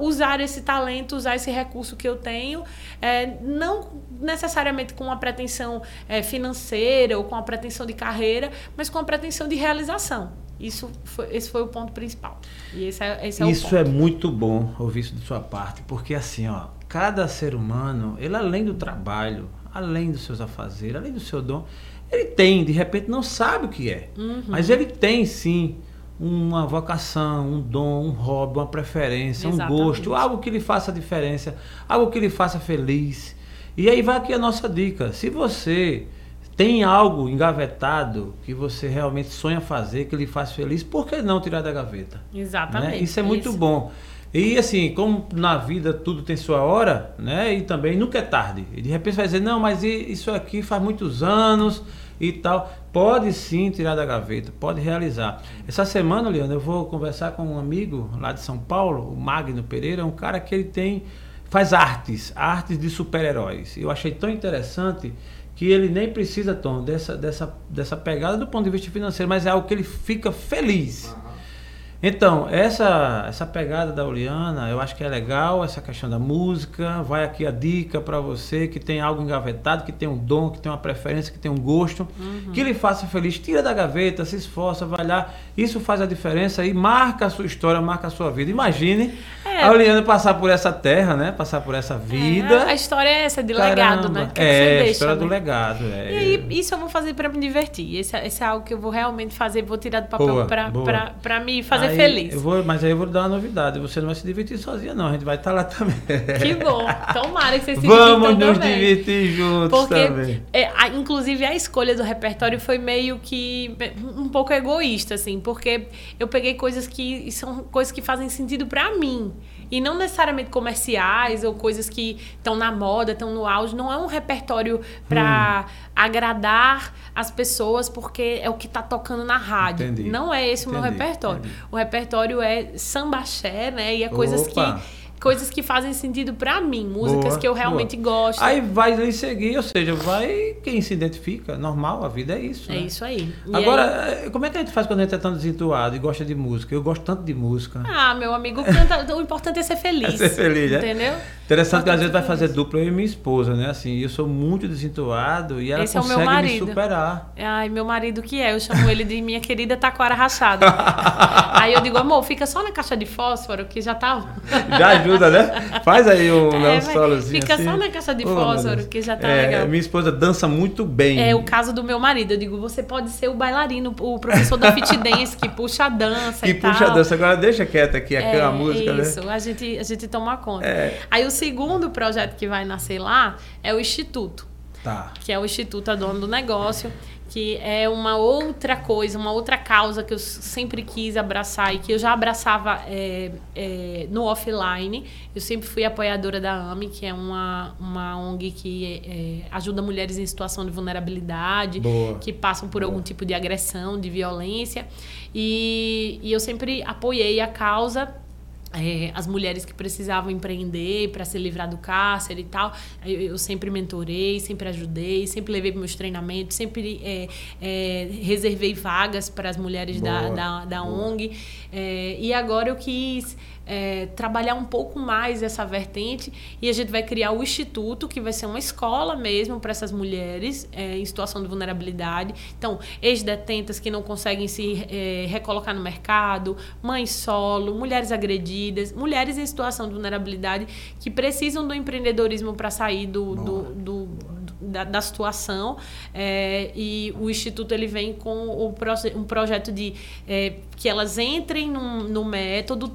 S2: usar esse talento, usar esse recurso que eu tenho, é, não necessariamente com uma pretensão é, financeira ou com uma pretensão de carreira, mas com a pretensão de realização. Isso foi, esse foi o ponto principal. E esse é, esse é
S1: Isso é muito bom ouvir isso de sua parte, porque assim, ó, cada ser humano, ele além do trabalho, além dos seus afazeres, além do seu dom, ele tem, de repente não sabe o que é,
S2: Uhum.
S1: mas ele tem sim uma vocação, um dom, um hobby, uma preferência, um
S2: Exatamente.
S1: gosto, algo que lhe faça diferença, algo que lhe faça feliz. E aí vai aqui a nossa dica. Se você tem algo engavetado que você realmente sonha fazer, que lhe faz feliz, por que não tirar da gaveta?
S2: Exatamente.
S1: né? Isso é muito
S2: Isso.
S1: bom. E assim, como na vida tudo tem sua hora, né? E também nunca é tarde. E de repente você vai dizer, não, mas isso aqui faz muitos anos e tal. Pode sim tirar da gaveta, pode realizar. Essa semana, Leandro, eu vou conversar com um amigo lá de São Paulo, o Magno Pereira, um cara que ele tem. faz artes, artes de super-heróis. Eu achei tão interessante que ele nem precisa, Tom, dessa, dessa, dessa pegada do ponto de vista financeiro, mas é algo que ele fica feliz. Então, essa, essa pegada da Oliana, eu acho que é legal, essa questão da música. Vai aqui a dica para você que tem algo engavetado, que tem um dom, que tem uma preferência, que tem um gosto, que lhe faça feliz. Tira da gaveta, se esforça, vai lá. Isso faz a diferença e marca a sua história, marca a sua vida. Imagine
S2: É.
S1: a Oliana passar por essa terra, né? Passar por essa vida.
S2: É, a história é essa, de legado, né?
S1: Caramba.
S2: Que
S1: É,
S2: você
S1: a história do
S2: né?
S1: legado. É.
S2: E aí, isso eu vou fazer pra me divertir. Esse, é- esse é algo que eu vou realmente fazer, vou tirar do papel pra me fazer
S1: Aí
S2: feliz.
S1: Eu vou, mas aí eu vou dar uma novidade. Você não vai se divertir sozinha, não. A gente vai estar lá também.
S2: Que bom. Tomara que vocês se
S1: Vamos
S2: divirtam
S1: nos
S2: também.
S1: divertir juntos
S2: Porque,
S1: também.
S2: é, a- inclusive, a escolha do repertório foi meio que um pouco egoísta, assim, porque eu peguei coisas que são coisas que fazem sentido pra mim. E não necessariamente comerciais ou coisas que estão na moda, estão no auge. Não é um repertório pra
S1: Hum.
S2: agradar as pessoas porque é o que tá tocando na rádio.
S1: Entendi.
S2: Não é esse o meu
S1: Entendi,
S2: repertório.
S1: entendi.
S2: O repertório é sambaxé, né? E é coisas
S1: Opa.
S2: que coisas que fazem sentido pra mim, músicas
S1: Boa,
S2: que eu
S1: boa.
S2: realmente gosto.
S1: Aí vai lhe seguir, ou seja, vai quem se identifica. Normal, a vida é isso.
S2: É
S1: né?
S2: isso aí. E
S1: Agora,
S2: aí-
S1: eh, como é que a gente faz quando a gente é tão desentuado e gosta de música? Eu gosto tanto de música.
S2: ah, meu amigo, canta, o importante é ser feliz.
S1: É ser feliz, né?
S2: Entendeu?
S1: Interessante que às vezes vai
S2: é
S1: fazer dupla eu e minha esposa, né? Assim, eu sou muito desentuado e ela
S2: Esse é
S1: consegue me
S2: marido.
S1: superar.
S2: Ai, meu marido que é, eu chamo ele de minha querida taquara rachada. aí eu digo, amor, fica só na caixa de fósforo que já tá.
S1: Já ajuda, né? Faz aí um,
S2: É,
S1: um solozinho
S2: Fica
S1: assim.
S2: só na caixa de
S1: Oh,
S2: fósforo que já tá
S1: É,
S2: legal.
S1: Minha esposa dança muito bem.
S2: É o caso do meu marido. Eu digo, você pode ser o bailarino, o professor da fit dance que puxa a dança
S1: Que
S2: e tal.
S1: puxa a dança. Agora deixa quieta aqui,
S2: É,
S1: música, né?
S2: isso, a gente, a gente toma conta.
S1: É.
S2: Aí o segundo projeto que vai nascer lá é o Instituto.
S1: Tá.
S2: que é o Instituto A Dono do Negócio, que é uma outra coisa, uma outra causa que eu sempre quis abraçar e que eu já abraçava é, é, no offline. Eu sempre fui apoiadora da AMI, que é uma, uma ONG que é, ajuda mulheres em situação de vulnerabilidade,
S1: Boa.
S2: que passam por algum tipo de agressão, de violência. E, e eu sempre apoiei a causa é, as mulheres que precisavam empreender para se livrar do cárcere e tal. Eu, eu sempre mentorei, sempre ajudei, sempre levei meus treinamentos, sempre é, é, reservei vagas para as mulheres da,
S1: Boa,
S2: da, da
S1: boa.
S2: ONG. É, e agora eu quis é, trabalhar um pouco mais essa vertente e a gente vai criar o Instituto, que vai ser uma escola mesmo para essas mulheres é, em situação de vulnerabilidade. Então, ex-detentas que não conseguem se é, recolocar no mercado, mães solo, mulheres agredidas, mulheres em situação de vulnerabilidade que precisam do empreendedorismo para sair do, do, do- da, da situação. É, e o Instituto ele vem com o um projeto de é, que elas entrem num- no método,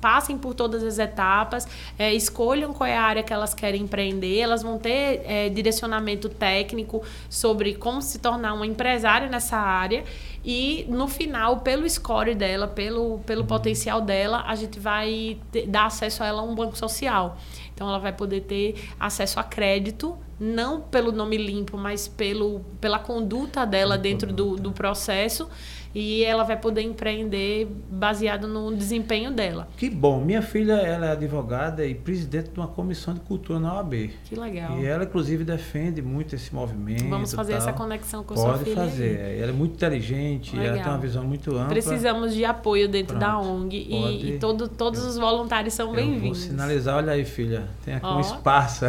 S2: passem por todas as etapas, é, escolham qual é a área que elas querem empreender, elas vão ter é, direcionamento técnico sobre como se tornar uma empresária nessa área e no final, pelo score dela, pelo, pelo potencial dela, a gente vai ter- dar acesso a ela a um banco social. Então ela vai poder ter acesso a crédito, não pelo nome limpo, mas pelo, pela conduta dela dentro do, do processo. E ela vai poder empreender baseado no desempenho dela.
S1: Que bom. Minha filha, ela é advogada e presidente de uma comissão de cultura na OAB.
S2: Que legal.
S1: E ela, inclusive, defende muito esse movimento.
S2: Vamos fazer
S1: tal.
S2: essa conexão com a sua
S1: Pode
S2: filha.
S1: fazer.
S2: aí.
S1: Ela é muito inteligente, ela
S2: Legal.
S1: tem uma visão muito ampla.
S2: Precisamos de apoio dentro da
S1: Pronto.
S2: ONG e,
S1: Pode.
S2: e todo, todos os voluntários são
S1: Eu vou
S2: bem-vindos.
S1: sinalizar, olha aí, filha. Tem aqui um
S2: Ó.
S1: espaço.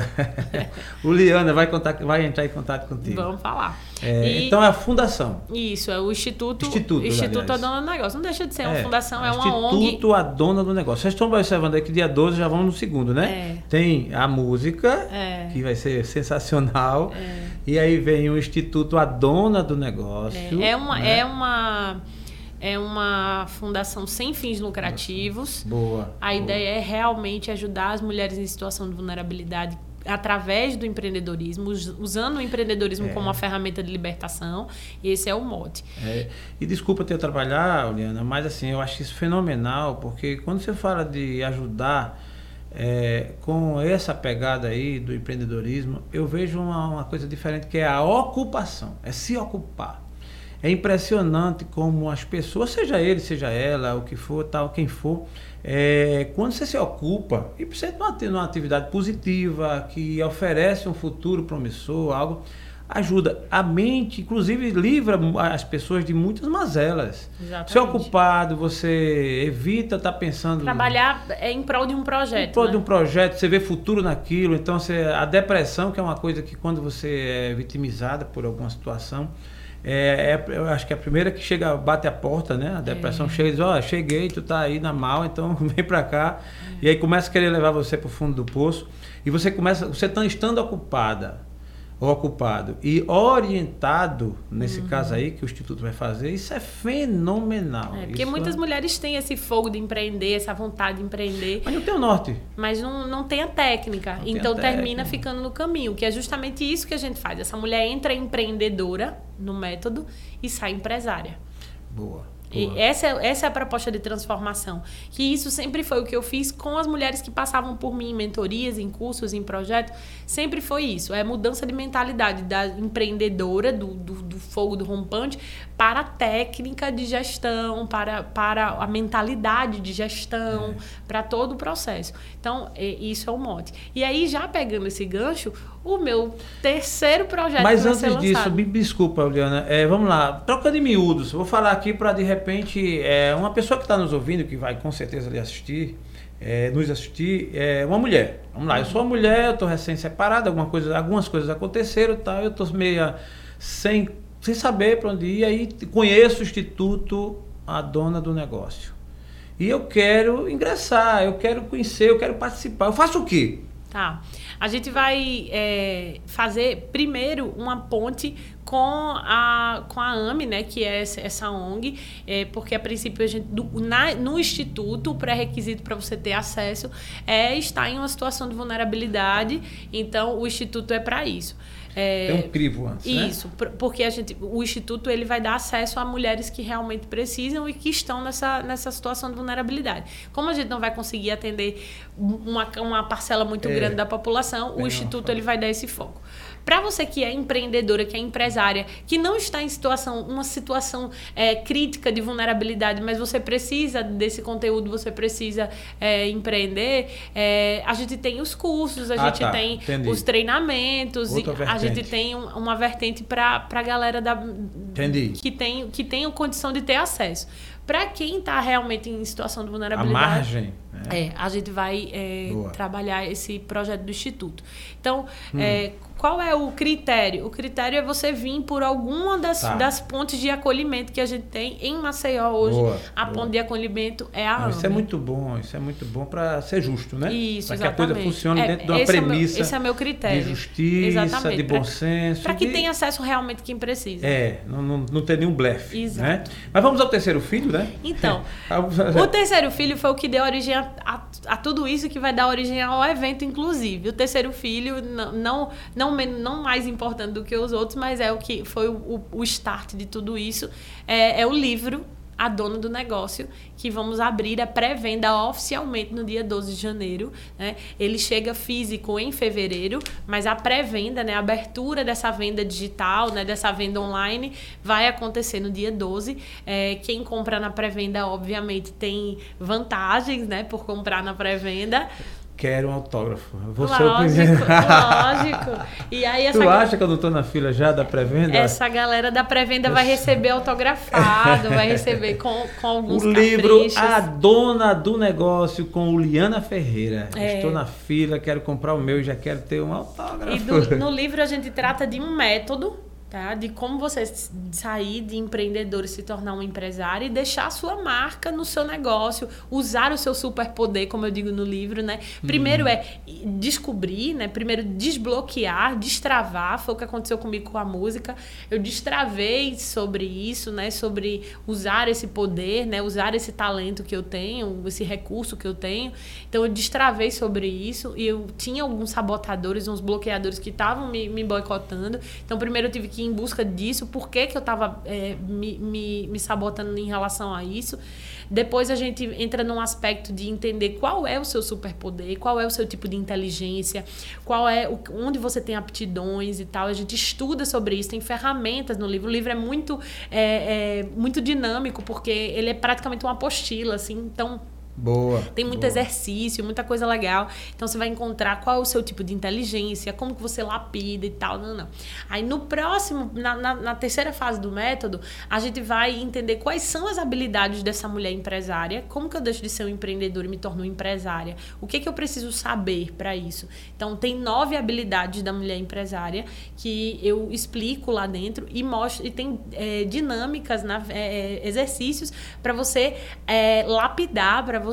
S1: o Liana vai, contar, vai entrar em contato contigo.
S2: Vamos falar.
S1: É,
S2: E-
S1: Então, a fundação.
S2: Isso, é o Instituto.
S1: Instituto,
S2: Instituto a Dona do Negócio. Não deixa de ser uma fundação, é uma
S1: Instituto
S2: ONG.
S1: a dona do negócio. Vocês estão observando aí que dia 12 já vamos no segundo, né?
S2: É.
S1: Tem a música,
S2: É.
S1: que vai ser sensacional.
S2: É.
S1: E aí vem o Instituto a dona do negócio.
S2: É, é uma,
S1: né?
S2: é, uma, é uma fundação sem fins lucrativos.
S1: Boa.
S2: A ideia é realmente ajudar as mulheres em situação de vulnerabilidade através do empreendedorismo, us- usando o empreendedorismo
S1: É.
S2: como uma ferramenta de libertação. Esse é o mote.
S1: É, e desculpa ter trabalhar, Liana, mas assim, eu acho isso fenomenal, porque quando você fala de ajudar é, com essa pegada aí do empreendedorismo, eu vejo uma, uma coisa diferente que é a ocupação, é se ocupar. É impressionante como as pessoas, seja ele, seja ela, o que for, tal, quem for, é, quando você se ocupa, e precisa de uma, de uma atividade positiva, que oferece um futuro promissor, algo, ajuda. A mente, inclusive, livra as pessoas de muitas mazelas.
S2: Exatamente.
S1: É ocupado, você evita estar pensando
S2: Trabalhar é em prol de um projeto.
S1: em prol de
S2: né?
S1: um projeto, você vê futuro naquilo. Então, você, a depressão, que é uma coisa que quando você é vitimizada por alguma situação, é, é- eu acho que é a primeira que chega, bate a porta, né? A depressão
S2: É.
S1: chega e diz, ó, cheguei, tu tá aí na mal, então vem pra cá. E aí começa a querer levar você pro fundo do poço. E você começa, você tá estando ocupada, ocupado e orientado, nesse caso aí, que o Instituto vai fazer, isso é fenomenal.
S2: É, porque
S1: Isso
S2: muitas
S1: é-
S2: mulheres têm esse fogo de empreender, essa vontade de empreender,
S1: Mas não tem o norte.
S2: mas não, não tem a técnica.
S1: Não
S2: então
S1: a
S2: termina
S1: técnica.
S2: ficando no caminho, que é justamente isso que a gente faz. Essa mulher entra empreendedora no método e sai empresária.
S1: Boa.
S2: E essa, é- essa é a proposta de transformação. Que isso sempre foi o que eu fiz com as mulheres que passavam por mim em mentorias, em cursos, em projetos. Sempre foi isso. É mudança de mentalidade da empreendedora, do, do, do fogo do rompante, para a técnica de gestão, para, para a mentalidade de gestão, para todo o processo. Então, é- isso é o mote. E aí, já pegando esse gancho, o meu terceiro projeto
S1: Mas antes disso, me desculpa, Juliana. É, vamos lá, troca de miúdos. Vou falar aqui para de repente é, uma pessoa que está nos ouvindo, que vai com certeza lhe assistir, é, nos assistir, é uma mulher. Vamos lá, eu sou uma mulher, eu estou recém-separada, alguma coisa, algumas coisas aconteceram, tá? Eu estou meio sem, sem saber para onde ir. Aí conheço o Instituto, a dona do negócio. E eu quero ingressar, eu quero conhecer, eu quero participar. Eu faço o quê?
S2: Tá. A gente vai é, fazer primeiro uma ponte com a, com a AME, né, que é essa, essa ONG, é, porque a princípio a gente, do- na- no Instituto, o pré-requisito para você ter acesso é estar em uma situação de vulnerabilidade, então o Instituto é para isso. É,
S1: Tem um crivo antes, né?
S2: isso, por- porque a gente, o instituto ele vai dar acesso a mulheres que realmente precisam e que estão nessa, nessa situação de vulnerabilidade. Como a gente não vai conseguir atender uma, uma parcela muito
S1: É.
S2: grande da população, o instituto ele vai dar esse foco. Para você que é empreendedora, que é empresária, que não está em situação, uma situação é, crítica de vulnerabilidade, mas você precisa desse conteúdo, você precisa é, empreender, é, a gente tem os cursos, a
S1: Ah,
S2: gente
S1: tá.
S2: tem
S1: Entendi.
S2: os treinamentos, a gente tem um- uma vertente para a galera da,
S1: Entendi.
S2: que tem que tem condição de ter acesso. Para quem está realmente em situação de
S1: A
S2: vulnerabilidade,
S1: margem. né?
S2: é, a gente vai é.
S1: Hum.
S2: trabalhar esse projeto do Instituto. Então, é, qual é o critério? O critério é você vir por alguma das,
S1: Tá.
S2: das pontes de acolhimento que a gente tem em Maceió hoje.
S1: Boa,
S2: a
S1: boa.
S2: ponte de acolhimento é a
S1: Não, isso é muito bom, isso é muito bom para ser justo, né?
S2: Isso,
S1: Para que a coisa funcione
S2: É,
S1: dentro de uma
S2: esse é meu-
S1: premissa
S2: esse é meu critério.
S1: de justiça,
S2: Exatamente,
S1: de bom
S2: pra-
S1: senso.
S2: Para que
S1: de-
S2: tenha acesso realmente quem precisa.
S1: É, não, não, não ter nenhum blefe.
S2: Exato.
S1: Né? Mas vamos ao terceiro filho, né?
S2: Então, O terceiro filho foi o que deu origem a, a- a tudo isso que vai dar origem ao evento, inclusive. O terceiro filho, não, não, não, men- não mais importante do que os outros, mas é o que foi o, o- start de tudo isso. É, é o livro A Dona do Negócio, que vamos abrir a pré-venda oficialmente no dia 12 de janeiro. Né? Ele chega físico em fevereiro, mas a pré-venda, né, a abertura dessa venda digital, né, dessa venda online, vai acontecer no dia 12. É, quem compra na pré-venda, obviamente, tem vantagens né, por comprar na pré-venda.
S1: Quero um autógrafo. Vou ser o
S2: Lógico,
S1: primeiro.
S2: lógico. E aí essa
S1: Tu acha que eu não tô na fila já da pré-venda?
S2: essa galera da pré-venda vai receber autografado, vai receber com, com alguns
S1: O livro
S2: caprichos.
S1: A Dona do Negócio com o Liana Ferreira.
S2: É.
S1: Estou na fila, quero comprar o meu e já quero ter um autógrafo.
S2: E do- no livro a gente trata de um método, tá? De como você sair de empreendedor e se tornar um empresário e deixar a sua marca no seu negócio, usar o seu superpoder, como eu digo no livro, né? Primeiro é descobrir, né? Primeiro desbloquear, destravar, foi o que aconteceu comigo com a música. Eu destravei sobre isso, né? Sobre usar esse poder, né? Usar esse talento que eu tenho, esse recurso que eu tenho. Então eu destravei sobre isso e eu tinha alguns sabotadores, uns bloqueadores que estavam me, me boicotando. Então primeiro eu tive que ir em busca disso, por que, que eu estava me, me, me sabotando em relação a isso. Depois a gente entra num aspecto de entender qual é o seu superpoder, qual é o seu tipo de inteligência, qual é o, onde você tem aptidões e tal. A gente estuda sobre isso, tem ferramentas no livro. O livro é muito, é, é, muito dinâmico, porque ele é praticamente uma apostila, assim, então
S1: Boa.
S2: tem muito
S1: boa.
S2: exercício, muita coisa legal. Então você vai encontrar qual é o seu tipo de inteligência, como que você lapida e tal. Não, não. Aí no próximo, na, na, na terceira fase do método, a gente vai entender quais são as habilidades dessa mulher empresária, como que eu deixo de ser um empreendedor e me torno empresária, o que, que eu preciso saber para isso. Então tem nove habilidades da mulher empresária que eu explico lá dentro e mostro e tem é, dinâmicas, na, é, exercícios para você é, lapidar, para você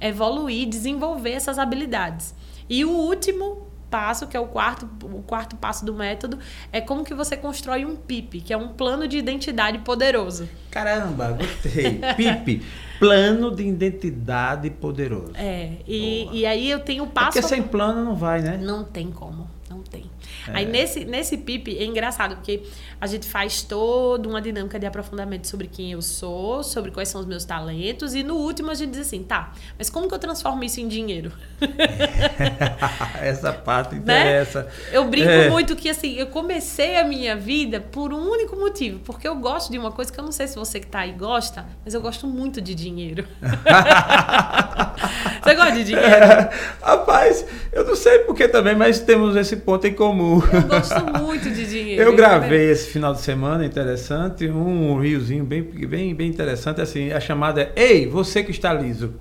S2: evoluir, desenvolver essas habilidades. E o último passo, que é o quarto, o quarto passo do método, é como que você constrói um PIP, que é um plano de identidade poderoso.
S1: Caramba, gostei. PIP, plano de identidade poderoso.
S2: É, e, e aí eu tenho o
S1: É
S2: passo.
S1: porque sem plano não vai, né?
S2: Não tem como, não tem.
S1: É.
S2: Aí nesse, nesse PIP é engraçado, porque a gente faz toda uma dinâmica de aprofundamento sobre quem eu sou, sobre quais são os meus talentos, e no último a gente diz assim, tá, mas como que eu transformo isso em dinheiro?
S1: Essa parte
S2: Né?
S1: interessa.
S2: Eu brinco
S1: É.
S2: muito que assim, eu comecei a minha vida por um único motivo, porque eu gosto de uma coisa que eu não sei se você que tá aí gosta, mas eu gosto muito de dinheiro. você gosta de dinheiro?
S1: Rapaz, eu não sei porque também, mas temos esse ponto em comum.
S2: Eu gosto muito de dinheiro.
S1: Eu
S2: entendeu?
S1: gravei esse final de semana, interessante, um riozinho bem, bem, bem interessante, assim, a chamada é Ei, você que está liso.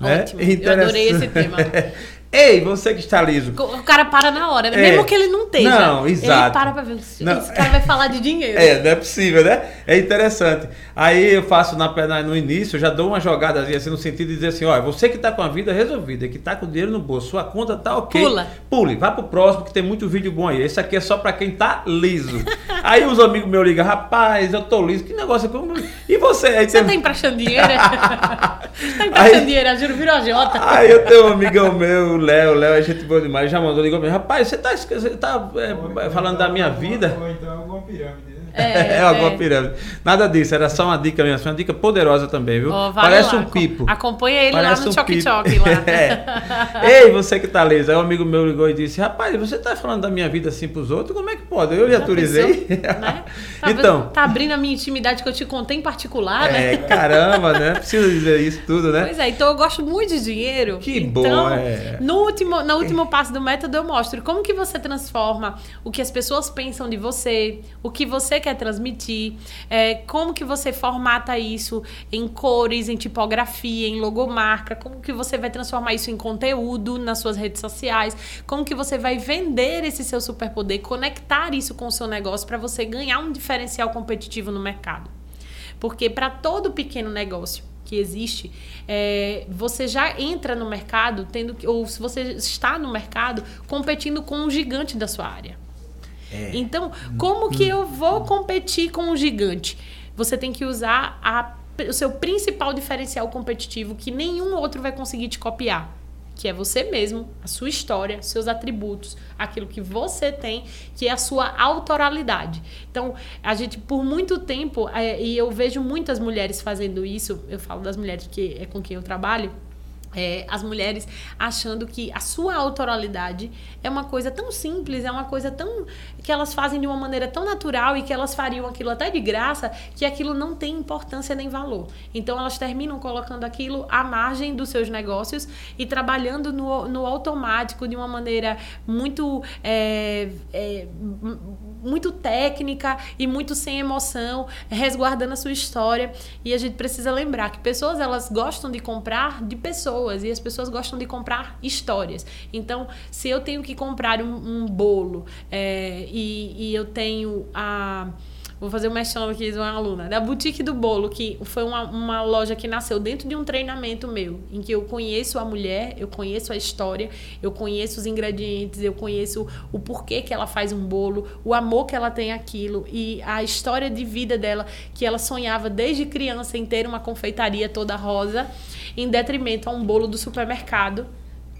S1: Né?
S2: Ótimo, eu adorei esse tema.
S1: Ei, você que está liso.
S2: O cara para na hora, né?
S1: É.
S2: mesmo que ele não esteja.
S1: Não, exato.
S2: Ele para pra ver. Esse
S1: Não.
S2: cara vai falar de dinheiro.
S1: É, não é possível, né? É interessante. Aí eu faço na, na- no início, eu já dou uma jogadazinha assim no sentido de dizer assim, olha, você que está com a vida resolvida, que está com o dinheiro no bolso, sua conta tá ok.
S2: Pula.
S1: Pule, vá pro próximo que tem muito vídeo bom aí. Esse aqui é só para quem tá liso. aí os amigos meus ligam, rapaz, eu tô liso, que negócio é como... E você? Aí
S2: Você
S1: tem-
S2: tá emprestando dinheiro? tá emprestando
S1: Aí-
S2: dinheiro, a Juro virou Jota.
S1: Aí eu tenho um amigão meu, Léo, o Léo é gente boa demais, já mandou, ligou pra mim, rapaz, você tá, você tá é, falando da minha vida?
S3: Ou então alguma pirâmide?
S2: É,
S1: É, alguma
S2: é.
S1: pirâmide. Nada disso, era só uma dica mesmo, uma dica poderosa também, viu?
S2: Vai
S1: Parece
S2: lá,
S1: um pipo.
S2: Acompanha ele
S1: Parece
S2: lá no
S1: um
S2: Choque. Choque lá.
S1: É. Ei, você que tá liso. Aí um amigo meu ligou e disse, rapaz, você tá falando da minha vida assim pros outros? Como é que pode? Eu lhe autorizei.
S2: né? Tá,
S1: então,
S2: Tá abrindo a minha intimidade que eu te contei em particular,
S1: é,
S2: né?
S1: caramba, né? Precisa dizer isso tudo, né?
S2: Pois é, então eu gosto muito de dinheiro.
S1: Que
S2: então,
S1: bom, é.
S2: No último, no último passo do método eu mostro como que você transforma o que as pessoas pensam de você, o que você quer transmitir, é, como que você formata isso em cores, em tipografia, em logomarca, como que você vai transformar isso em conteúdo nas suas redes sociais, como que você vai vender esse seu superpoder, conectar isso com o seu negócio para você ganhar um diferencial competitivo no mercado. Porque para todo pequeno negócio que existe, é, você já entra no mercado tendo que, ou se você está no mercado competindo com um gigante da sua área.
S1: É.
S2: Então, como que eu vou competir com um gigante? Você tem que usar a- o seu principal diferencial competitivo que nenhum outro vai conseguir te copiar. Que é você mesmo, a sua história, seus atributos, aquilo que você tem, que é a sua autoralidade. Então, a gente, por muito tempo, é, e eu vejo muitas mulheres fazendo isso, eu falo das mulheres que é com quem eu trabalho, é, as mulheres achando que a sua autoralidade é uma coisa tão simples, é uma coisa tão. Que elas fazem de uma maneira tão natural e que elas fariam aquilo até de graça, que aquilo não tem importância nem valor. Então elas terminam colocando aquilo à margem dos seus negócios e trabalhando no, no automático de uma maneira muito. é, é, muito técnica e muito sem emoção, resguardando a sua história. E a gente precisa lembrar que pessoas elas gostam de comprar de pessoas e as pessoas gostam de comprar histórias. Então, se eu tenho que comprar um, um bolo é, e, e eu tenho a Vou fazer um mexão aqui de uma aluna. Da Boutique do Bolo, que foi uma, uma loja que nasceu dentro de um treinamento meu, em que eu conheço a mulher, eu conheço a história, eu conheço os ingredientes, eu conheço o porquê que ela faz um bolo, o amor que ela tem aquilo e a história de vida dela, que ela sonhava desde criança em ter uma confeitaria toda rosa, em detrimento a um bolo do supermercado.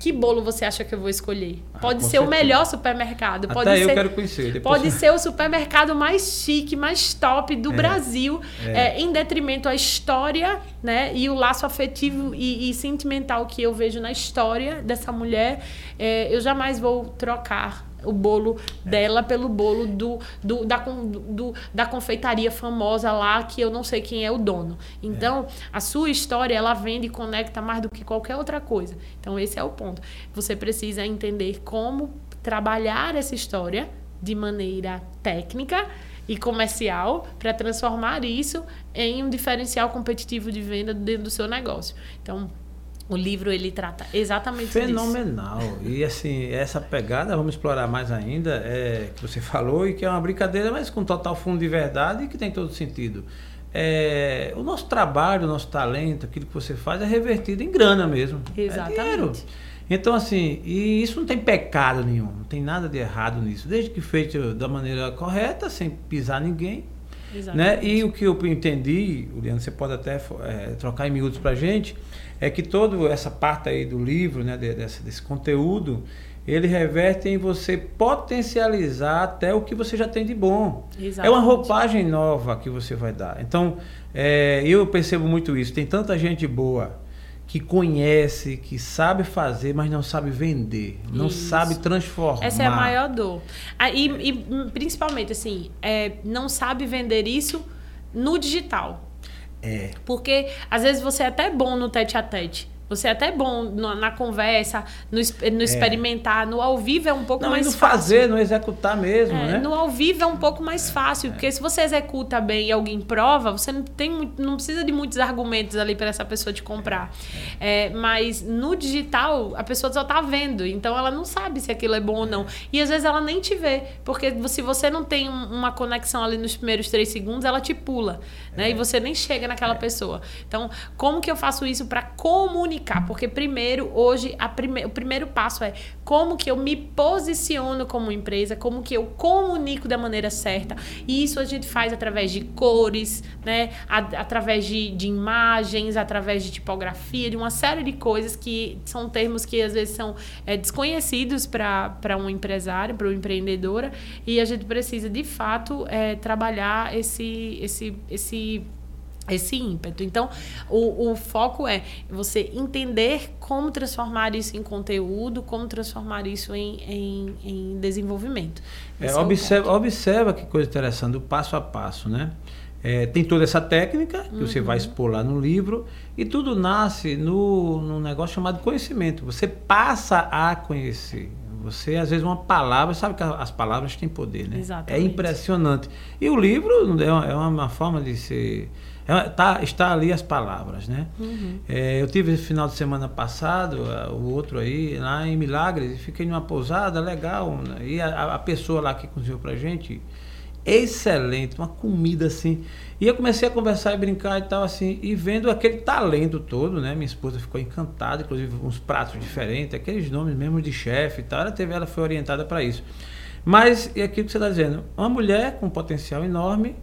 S2: Que bolo você acha que eu vou escolher?
S1: Ah,
S2: Pode ser o
S1: certeza.
S2: melhor supermercado, pode
S1: Até eu
S2: ser
S1: quero conhecer. Depois
S2: Pode ser o supermercado mais chique, mais top do
S1: É,
S2: Brasil,
S1: é.
S2: é, em detrimento à história, né? E o laço afetivo e, e sentimental que eu vejo na história dessa mulher. É, eu jamais vou trocar o bolo dela pelo bolo do, do, da, do- da confeitaria famosa lá, que eu não sei quem é o dono. Então, a sua história, ela vende e conecta mais do que qualquer outra coisa. Então, esse é o ponto. Você precisa entender como trabalhar essa história de maneira técnica e comercial para transformar isso em um diferencial competitivo de venda dentro do seu negócio. Então, o livro ele trata exatamente disso.
S1: Fenomenal. E assim, essa pegada, vamos explorar mais ainda, é, que você falou, e que é uma brincadeira, mas com total fundo de verdade e que tem todo sentido. É, o nosso trabalho, o nosso talento, aquilo que você faz é revertido em grana mesmo. É
S2: Exatamente.
S1: dinheiro. Então, assim, e isso não tem pecado nenhum, não tem nada de errado nisso. Desde que feito da maneira correta, sem pisar ninguém. Né?
S2: Exatamente.
S1: E o que eu entendi, Juliano, você pode até é, trocar em miúdos pra gente, é que toda essa parte aí do livro, né, de- desse, desse conteúdo, ele reverte em você potencializar até o que você já tem de bom. É uma
S2: Exatamente.
S1: roupagem nova que você vai dar. Então, é, eu percebo muito isso. Tem tanta gente boa que conhece, que sabe fazer, mas não sabe vender, não
S2: Isso.
S1: sabe transformar.
S2: Essa é a maior dor. Ah, e, e, principalmente, assim, é, não sabe vender isso no digital.
S1: É.
S2: Porque às vezes você é até bom no tete a tete. Você é até bom no- na conversa, no, no experimentar, no ao vivo é um pouco
S1: Não,
S2: mais
S1: no
S2: fácil.
S1: fazer, no executar mesmo,
S2: É,
S1: né?
S2: No ao vivo é um pouco mais fácil, porque se você executa bem e alguém prova, você não tem não precisa de muitos argumentos ali para essa pessoa te comprar. É, mas no digital a pessoa só tá vendo, então ela não sabe se aquilo é bom ou não. E às vezes ela nem te vê, porque se você não tem um- uma conexão ali nos primeiros três segundos, ela te pula, né? E você nem chega naquela pessoa. Então, como que eu faço isso para comunicar? Porque primeiro, hoje, prime o primeiro passo é como que eu me posiciono como empresa, como que eu comunico da maneira certa. E isso a gente faz através de cores, né? Através de, de imagens, através de tipografia, de uma série de coisas que são termos que às vezes são é, desconhecidos para um empresário, para uma empreendedora, e a gente precisa de fato é, trabalhar esse, esse, esse esse ímpeto. Então, o, o foco é você entender como transformar isso em conteúdo, como transformar isso em, em, em desenvolvimento.
S1: É,
S2: é
S1: observa, observa que coisa interessante, o passo a passo, né? É, tem toda essa técnica que você
S2: Uhum.
S1: vai expor lá no livro e tudo nasce no, num negócio chamado conhecimento. Você passa a conhecer. Você, às vezes, uma palavra, sabe que as palavras têm poder, né?
S2: Exatamente.
S1: É impressionante. E o livro é uma, é uma forma de ser. É tá, está ali as palavras, né?
S2: Uhum.
S1: É, eu tive esse final de semana passado, o outro aí, lá em Milagres, e fiquei numa pousada legal. né? E a, a pessoa lá que cozinhou pra gente, excelente, uma comida assim. E eu comecei a conversar e brincar e tal, assim, e vendo aquele talento todo, né? Minha esposa ficou encantada, inclusive uns pratos diferentes, aqueles nomes mesmo de chefe e tal. Ela teve, ela foi orientada para isso. Mas é aquilo que você está dizendo, uma mulher com potencial enorme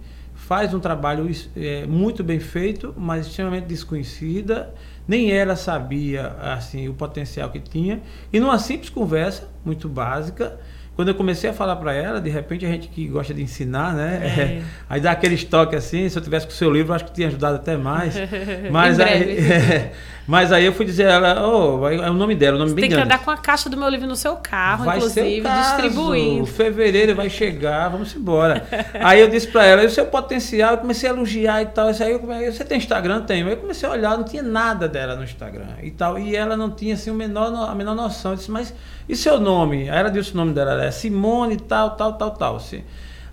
S1: faz um trabalho é, muito bem feito, mas extremamente desconhecida. Nem ela sabia assim o potencial que tinha. E numa simples conversa, muito básica, quando eu comecei a falar para ela, de repente a gente que gosta de ensinar, né?
S2: É.
S1: aí dá aquele estoque assim. Se eu tivesse com o seu livro, acho que tinha ajudado até mais. Mas aí,
S2: breve.
S1: mas aí eu fui dizer a ela, oh, é o nome dela, o nome
S2: Você
S1: bem
S2: tem que
S1: grande.
S2: andar com a caixa do meu livro no seu carro,
S1: Vai
S2: inclusive, distribuindo.
S1: Fevereiro vai chegar, vamos embora. aí eu disse pra ela, o seu potencial, eu comecei a elogiar e tal. Isso aí eu você tem Instagram? Tem. Aí eu comecei a olhar, não tinha nada dela no Instagram e tal. E ela não tinha assim, o menor, a menor noção. Eu disse, mas e seu nome? Aí ela disse o nome dela, é Simone, tal, tal, tal, tal. Assim.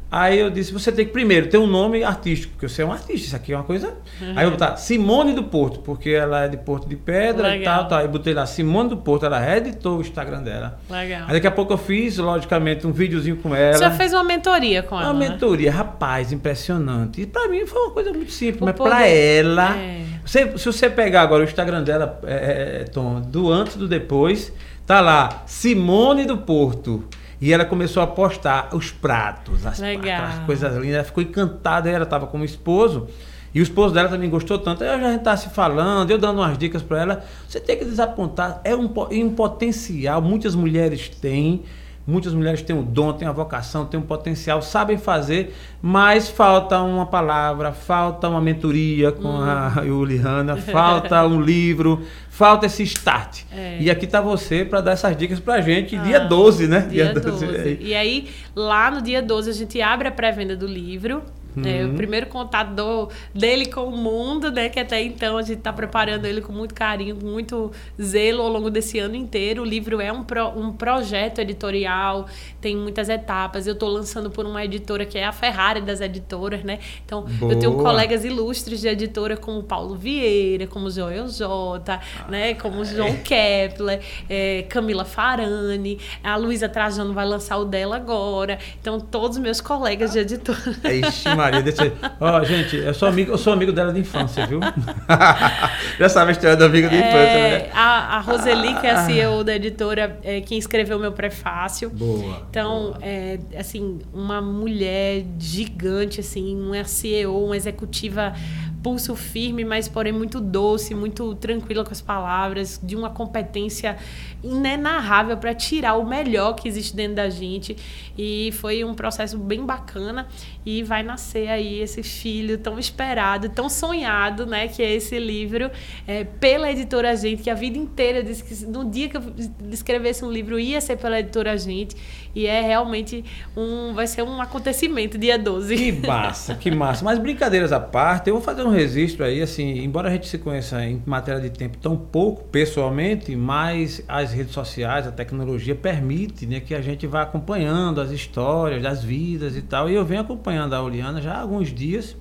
S1: Aí eu disse, você tem que primeiro ter um nome artístico, porque você é um artista, isso aqui é uma coisa. Aí eu botar Simone do Porto, porque ela é de Porto de Pedra e
S2: Legal.
S1: tal, tal. Aí botei lá Simone do Porto, ela reeditou o Instagram dela.
S2: Legal.
S1: Aí daqui a pouco eu fiz, logicamente, um videozinho com ela.
S2: Você já fez uma mentoria com ela,
S1: uma
S2: né?
S1: mentoria, rapaz, impressionante. E pra mim foi uma coisa muito simples,
S2: O
S1: mas
S2: poder-
S1: pra ela.
S2: É.
S1: Você- se você pegar agora o Instagram dela, é, é, Tom, do antes e do depois, tá lá, Simone do Porto. E ela começou a postar os pratos, as, aquelas coisas lindas. Ela ficou encantada, ela estava com o esposo. E o esposo dela também gostou tanto. Aí a gente tá se falando, eu dando umas dicas para ela. Você tem que desapontar. É um, um potencial. Muitas mulheres têm. Muitas mulheres têm o dom, têm a vocação, têm um potencial, sabem fazer, mas falta uma palavra, falta uma mentoria com a Juliana, falta um livro, falta esse start.
S2: É.
S1: E aqui está você para dar essas dicas para gente, dia
S2: Ah,
S1: 12, né?
S2: Dia 12. E aí, lá no dia 12, a gente abre a pré-venda do livro. Né?
S1: Uhum.
S2: o primeiro contato do- dele com o mundo, né? Que até então a gente está preparando ele com muito carinho, com muito zelo ao longo desse ano inteiro. O livro é um, pro- um projeto editorial, tem muitas etapas. Eu estou lançando por uma editora que é a Ferrari das editoras, né? Então, eu tenho
S1: Boa.
S2: colegas ilustres de editora como Paulo Vieira, como Joel Jota, né? Como João Kepler, eh, Camila Farani, a Luísa Trajano vai lançar o dela agora. Então, todos os meus colegas de editora.
S1: Ixi, Maria. Desse, ó, gente, eu sou amigo, eu sou amigo dela de infância, viu? Já sabe a história do amigo de infância,
S2: É,
S1: né?
S2: a, a Roseli, que é a CEO da editora, é quem escreveu meu prefácio.
S1: Boa.
S2: Então,
S1: boa.
S2: é, assim, uma mulher gigante, assim, uma CEO, uma executiva pulso firme, mas porém muito doce, muito tranquila com as palavras, de uma competência inenarrável para tirar o melhor que existe dentro da gente. E foi um processo bem bacana e vai nascer aí esse filho tão esperado, tão sonhado, né, que é esse livro é, pela editora Gente, que a vida inteira disse que no dia que eu escrevesse um livro ia ser pela editora Gente e é realmente um vai ser um acontecimento dia 12.
S1: Que massa, que massa. Mas brincadeiras à parte, eu vou fazer um registro aí, assim, embora a gente se conheça em matéria de tempo tão pouco pessoalmente, mas as redes sociais, a tecnologia permite né, que a gente vá acompanhando as histórias, das vidas e tal. E eu venho acompanhando a Oliana já há alguns dias,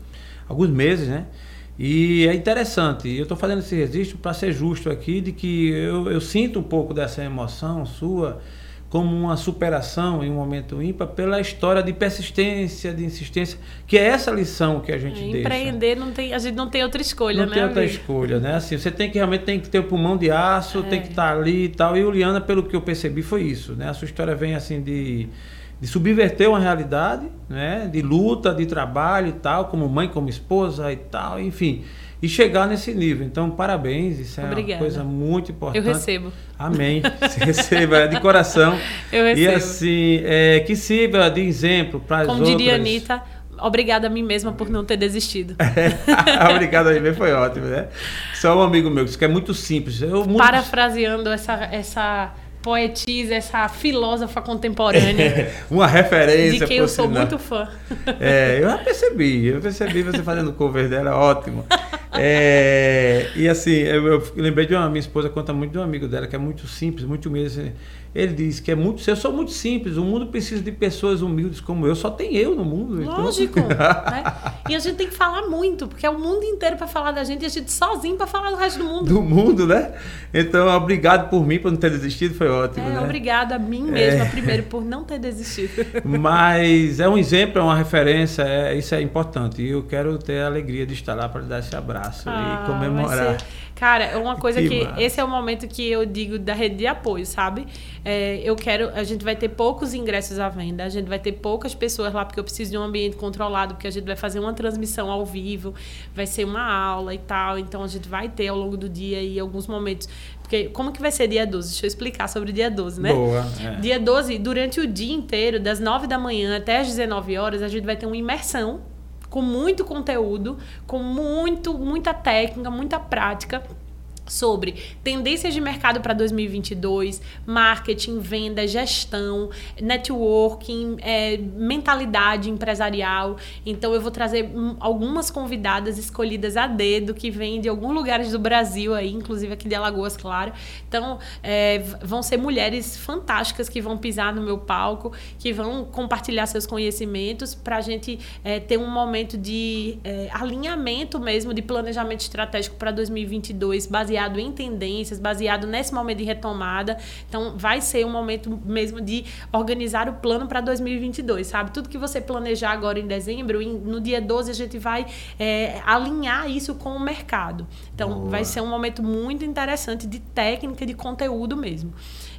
S1: alguns meses, né? E é interessante, eu estou fazendo esse registro para ser justo aqui, de que eu, eu sinto um pouco dessa emoção sua como uma superação em um momento ímpar pela história de persistência, de insistência, que é essa lição que a gente
S2: É,
S1: deixa.
S2: empreender não tem a gente não tem outra escolha,
S1: Não
S2: né?
S1: tem outra
S2: amigo?
S1: escolha, né? Assim, você tem que realmente tem que ter o pulmão de aço, tem
S2: É.
S1: que estar ali e tal. E Uliana, pelo que eu percebi, foi isso, né? A sua história vem assim de, de subverter uma realidade, né? De luta, de trabalho e tal, como mãe, como esposa e tal, enfim. E chegar nesse nível. Então, parabéns, isso é
S2: Obrigada.
S1: uma coisa muito importante.
S2: Eu recebo.
S1: Amém. Se receba é de coração.
S2: Eu
S1: E
S2: recebo.
S1: assim, é, que sirva de exemplo para as
S2: Como
S1: outras.
S2: diria a Anitta, obrigada a mim mesma por não ter desistido.
S1: Obrigado aí, foi ótimo, né? Só um amigo meu, isso que é muito simples. Eu, muito...
S2: Parafraseando essa, essa poetisa, essa filósofa contemporânea,
S1: Uma referência.
S2: de quem eu sou muito fã.
S1: É, eu já percebi, eu percebi você fazendo cover dela, ótimo. É, e assim, eu, eu lembrei de uma minha esposa conta muito de um amigo dela que é muito simples, muito humilde. assim. Ele diz que é muito, eu sou muito simples, o mundo precisa de pessoas humildes como eu, só tem eu no mundo. então-
S2: Lógico, né? E a gente tem que falar muito, porque é o mundo inteiro para falar da gente e a gente sozinho para falar do resto do mundo.
S1: do mundo, né? Então, obrigado por mim, por não ter desistido, foi ótimo,
S2: É,
S1: né?
S2: obrigada a mim mesma, primeiro, por não ter desistido.
S1: Mas é um exemplo, é uma referência, é, isso é importante. E eu quero ter a alegria de estar lá para lhe dar esse abraço
S2: Ah,
S1: e comemorar.
S2: Cara, é uma coisa
S1: Que
S2: que. Esse é o momento que eu digo da rede de apoio, sabe? É, eu quero. A gente vai ter poucos ingressos à venda, a gente vai ter poucas pessoas lá, porque eu preciso de um ambiente controlado, porque a gente vai fazer uma transmissão ao vivo, vai ser uma aula e tal. Então a gente vai ter ao longo do dia e alguns momentos. Porque como que vai ser dia 12? Deixa eu explicar sobre o dia 12, né?
S1: Boa. é.
S2: Dia 12, durante o dia inteiro, das 9 da manhã até as 19 horas, a gente vai ter uma imersão com muito conteúdo, com muito, muita técnica, muita prática sobre tendências de mercado para 2022, marketing, venda, gestão, networking, é, mentalidade empresarial. Então eu vou trazer algumas convidadas escolhidas a dedo que vêm de alguns lugares do Brasil aí, inclusive aqui de Alagoas, claro. Então é, vão ser mulheres fantásticas que vão pisar no meu palco, que vão compartilhar seus conhecimentos para a gente é, ter um momento de é, alinhamento mesmo de planejamento estratégico para 2022, baseado em tendências, baseado nesse momento de retomada. Então, vai ser um momento mesmo de organizar o plano para 2022, sabe? Tudo que você planejar agora em dezembro, em- no dia 12 a gente vai é, alinhar isso com o mercado. Então,
S1: Boa.
S2: vai ser um momento muito interessante de técnica, de conteúdo mesmo.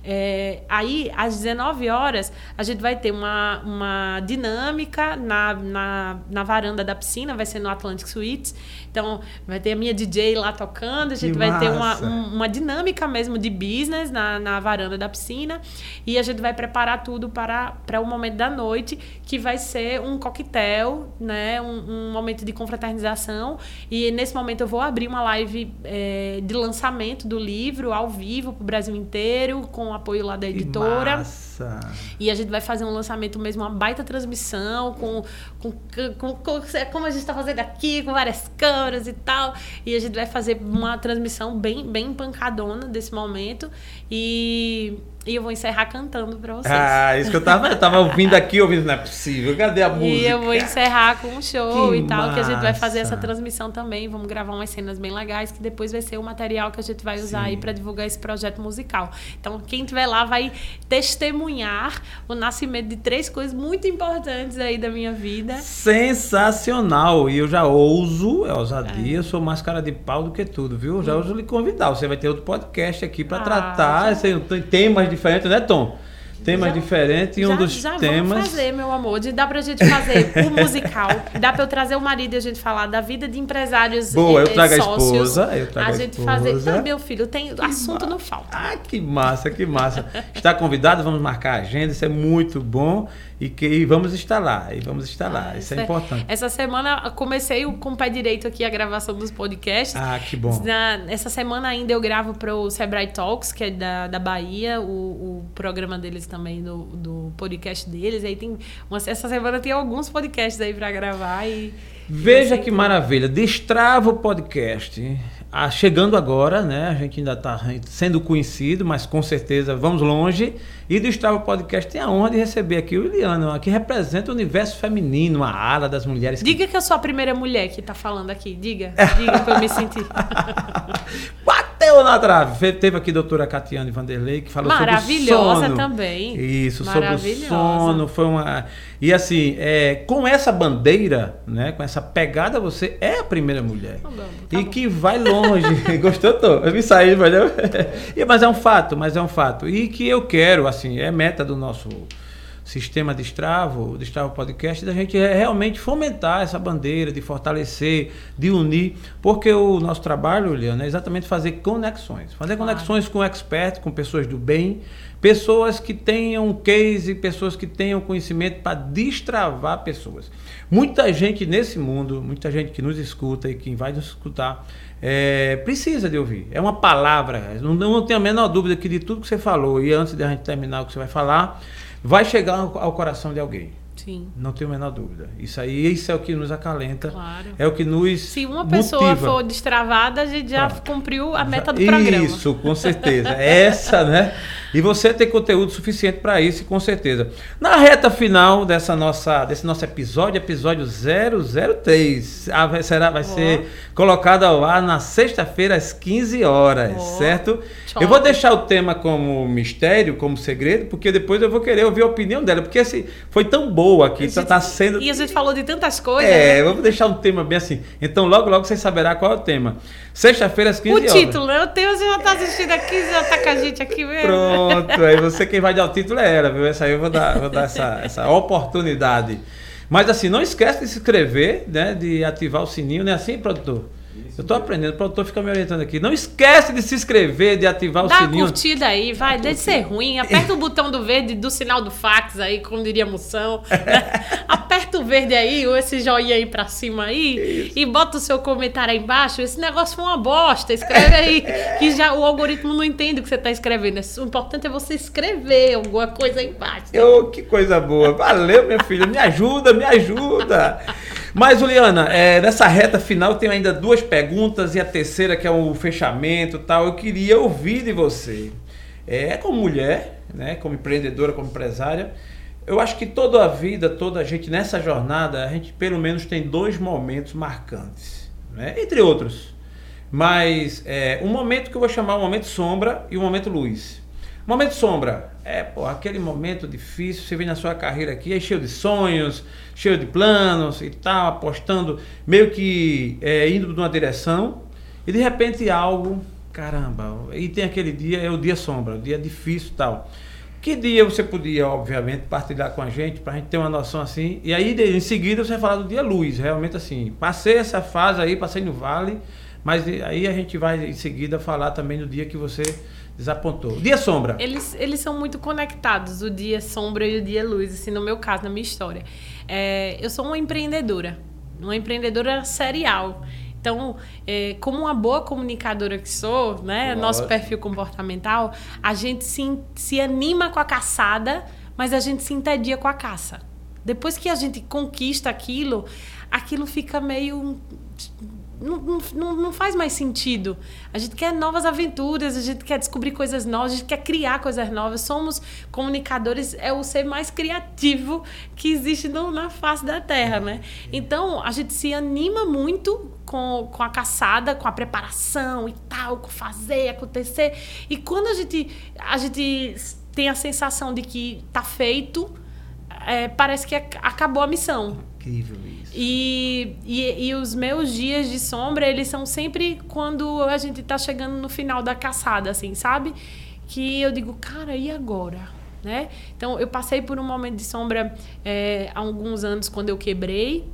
S2: É, aí, às 19 horas, a gente vai ter uma, uma dinâmica na, na, na varanda da piscina, vai ser no Atlantic Suites. Então, vai ter a minha DJ lá tocando, a gente
S1: Que
S2: vai ter uma,
S1: massa.
S2: um- uma dinâmica mesmo de business na, na varanda da piscina. E a gente vai preparar tudo para, para o momento da noite, que vai ser um coquetel, né? um, um momento de confraternização. E nesse momento eu vou abrir uma live eh, de lançamento do livro ao vivo para o Brasil inteiro, com o apoio lá da editora.
S1: massa.
S2: E a gente vai fazer um lançamento mesmo, uma baita transmissão, com, com, com, com- como a gente está fazendo aqui, com várias câmeras e tal. E a gente vai fazer uma transmissão bem, bem pancadona desse momento. E E eu vou encerrar cantando pra vocês.
S1: Ah, isso que eu tava, eu tava ouvindo aqui, ouvindo, não é possível. Cadê a música?
S2: E eu vou encerrar com um show
S1: Que
S2: e tal, que a gente vai fazer
S1: massa.
S2: essa transmissão também. Vamos gravar umas cenas bem legais, que depois vai ser o material que a gente vai usar
S1: Sim.
S2: aí para divulgar esse projeto musical. Então, quem estiver lá vai testemunhar o nascimento de três coisas muito importantes aí da minha vida.
S1: Sensacional! E eu já ouso, é ousadia, eu sou mais cara de pau do que tudo, viu? Já ouso lhe convidar. Você vai ter outro podcast aqui para
S2: Ah,
S1: tratar
S2: já.
S1: tem temas diferentes, né, Tom? Temas
S2: Já-
S1: diferentes e um
S2: já,
S1: dos
S2: já
S1: temas.
S2: vamos fazer, meu amor. De, dá pra gente fazer o musical. Dá pra eu trazer o marido e a gente falar da vida de empresários
S1: Boa,
S2: e,
S1: eu trago a
S2: sócios.
S1: esposa, eu trago
S2: a
S1: a
S2: gente fazer.
S1: esposa.
S2: Não, meu filho, tem assunto
S1: ma-
S2: não falta.
S1: Ah, que massa, que massa. Está convidado, vamos marcar a agenda, isso é muito bom. E que e vamos estar lá, e vamos estar lá.
S2: Ah,
S1: isso é
S2: essa-
S1: importante.
S2: Essa semana comecei o- com o pé direito aqui a gravação dos podcasts.
S1: Ah, que bom.
S2: Na- essa semana ainda eu gravo para o Sebrae Talks, que é da, da Bahia, o, o programa deles também, do, do podcast deles. Aí tem. uma- essa semana tem alguns podcasts aí para gravar e.
S1: Veja que maravilha, Destrava o Podcast. Ah, chegando agora, né? A gente ainda está sendo conhecido, mas com certeza vamos longe. E Destrava o Podcast tem a honra de receber aqui o Iliano, que representa o universo feminino, a ala das mulheres. que
S2: Diga que eu sou a primeira mulher que tá falando aqui. Diga. Diga pra eu me sentir.
S1: Bateu na trave. Teve aqui a doutora Catiane Vanderlei, que falou sobre o
S2: Maravilhosa
S1: sono.
S2: também.
S1: Isso, sobre o
S2: Maravilhosa.
S1: sono. Foi uma... E assim, é, com essa bandeira, né, com essa pegada, você é a primeira mulher.
S2: Tá bom, tá
S1: e
S2: bom.
S1: que vai longe. Gostou, Tô? Eu me saí, mas, eu... E, mas é um fato, mas é um fato. E que eu quero, assim, é meta do nosso sistema de Stravo, de Stravo Podcast, da gente é realmente fomentar essa bandeira, de fortalecer, de unir, porque o nosso trabalho, Liana, é exatamente fazer conexões. Fazer conexões com experts, com pessoas do bem, pessoas que tenham case, pessoas que tenham conhecimento para destravar pessoas. Muita gente nesse mundo, muita gente que nos escuta e quem vai nos escutar, é, precisa de ouvir. É uma palavra. Não, não tenho a menor dúvida que de tudo que você falou, e antes de a gente terminar o que você vai falar, vai chegar ao, coração de alguém.
S2: Sim.
S1: Não tenho a menor dúvida. Isso aí, isso é o que nos acalenta.
S2: Claro.
S1: É o que nos
S2: Se uma pessoa
S1: motiva.
S2: for destravada, a gente já
S1: Pronto.
S2: cumpriu a meta do programa.
S1: Isso, com certeza. Essa, né? E você tem conteúdo suficiente para isso, com certeza. Na reta final dessa nossa, desse nosso episódio, episódio 003, ah, vai, será, vai ser colocado ao ar na sexta-feira às 15 horas, certo?
S2: Tchau.
S1: Eu vou deixar o tema como mistério, como segredo, porque depois eu vou querer ouvir a opinião dela, porque esse foi tão boa aqui,
S2: A
S1: está tá sendo
S2: E a gente falou de tantas coisas.
S1: é,
S2: né?
S1: vamos deixar um tema bem assim. Então, logo, logo você saberá qual é o tema. Sexta-feira às 15
S2: O
S1: horas.
S2: título, né? O teu você já tá assistindo aqui, já tá com a gente aqui mesmo.
S1: Pronto, aí você quem vai dar o título é ela, viu? Essa aí eu vou dar, vou dar essa, essa oportunidade. Mas assim, não esquece de se inscrever, né? De ativar o sininho, não é assim, produtor?
S3: Isso
S1: Eu tô aprendendo, o produtor fica me orientando aqui. Não esquece de se inscrever, de ativar o
S2: Dá uma
S1: sininho.
S2: curtida aí, vai, deixa de ser ruim. Aperta o botão do verde do sinal do fax aí, como diria Moção. né? Aperta o verde aí, ou esse joinha aí pra cima aí, e bota o seu comentário aí embaixo. Esse negócio foi uma bosta, escreve aí. Que já o algoritmo não entende o que você tá escrevendo. O importante é você escrever alguma coisa aí embaixo.
S1: Ô, que coisa boa. Valeu, minha filha. Me ajuda, me ajuda. Mas, Juliana, é, nessa reta final eu tenho ainda duas perguntas e a terceira, que é o fechamento e tal. Eu queria ouvir de você. É, como mulher, né, como empreendedora, como empresária, eu acho que toda a vida, toda a gente nessa jornada, a gente pelo menos tem dois momentos marcantes, né? entre outros. Mas é, um momento que eu vou chamar um momento sombra e um momento luz. Momento sombra é pô, aquele momento difícil, você vem na sua carreira aqui, é cheio de sonhos, cheio de planos e tal, apostando, meio que é, indo numa direção, e de repente algo, caramba, e tem aquele dia, é o dia sombra, o dia difícil e tal. Que dia você podia, obviamente, partilhar com a gente, para a gente ter uma noção assim, e aí em seguida você vai falar do dia luz, realmente assim, passei essa fase aí, passei no vale, mas aí a gente vai em seguida falar também do dia que você desapontou. Dia sombra.
S2: Eles, eles são muito conectados, o dia sombra e o dia luz, assim, no meu caso, na minha história. É, eu sou uma empreendedora, uma empreendedora serial. Então, é, como uma boa comunicadora que sou, né,
S1: Lógico.
S2: nosso perfil comportamental, a gente se, se anima com a caçada, mas a gente se entedia com a caça. Depois que a gente conquista aquilo, aquilo fica meio não, não, não faz mais sentido. A gente quer novas aventuras, a gente quer descobrir coisas novas, a gente quer criar coisas novas. Somos comunicadores, é o ser mais criativo que existe no, na face da Terra, né? Então, a gente se anima muito com, com a caçada, com a preparação e tal, com fazer, acontecer. E quando a gente, a gente tem a sensação de que tá feito, é, parece que acabou a missão.
S1: Incrível isso.
S2: E, e, e, os meus dias de sombra, eles são sempre quando a gente tá chegando no final da caçada, assim, sabe? Que eu digo, cara, e agora? Né? Então, eu passei por um momento de sombra é, há alguns anos, quando eu quebrei.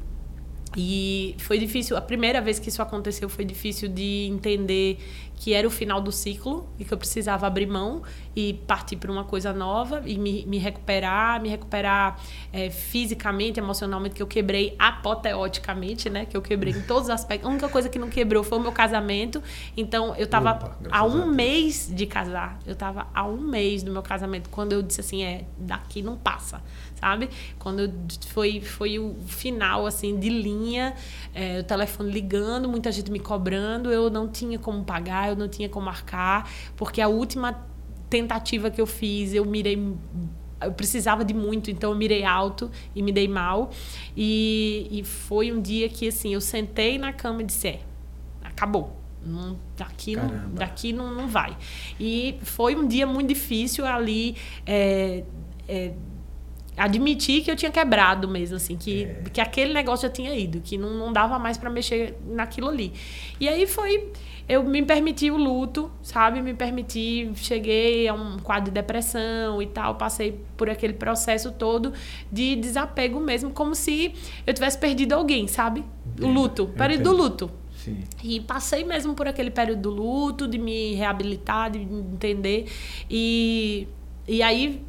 S2: E foi difícil, a primeira vez que isso aconteceu foi difícil de entender que era o final do ciclo e que eu precisava abrir mão e partir para uma coisa nova e me, me recuperar, me recuperar é, fisicamente, emocionalmente, que eu quebrei apoteoticamente, né? Que eu quebrei em todos os aspectos. A única coisa que não quebrou foi o meu casamento. Então, eu estava há um mês de casar. Eu estava há um mês do meu casamento. Quando eu disse assim, é, daqui não passa sabe? Quando foi, foi o final, assim, de linha, é, o telefone ligando, muita gente me cobrando, eu não tinha como pagar, eu não tinha como marcar, porque a última tentativa que eu fiz, eu mirei eu precisava de muito, então eu mirei alto e me dei mal. E, e foi um dia que, assim, eu sentei na cama e disse, é, acabou. Não, daqui não, daqui não, não vai. E foi um dia muito difícil ali, é, é, admitir que eu tinha quebrado mesmo, assim, que, é. que aquele negócio já tinha ido, que não, não dava mais para mexer naquilo ali. E aí foi, eu me permiti o luto, sabe? Me permiti, cheguei a um quadro de depressão e tal, passei por aquele processo todo de desapego mesmo, como se eu tivesse perdido alguém, sabe? O luto, período do luto. Sim. E passei mesmo por aquele período do luto, de me reabilitar, de me entender. E, e aí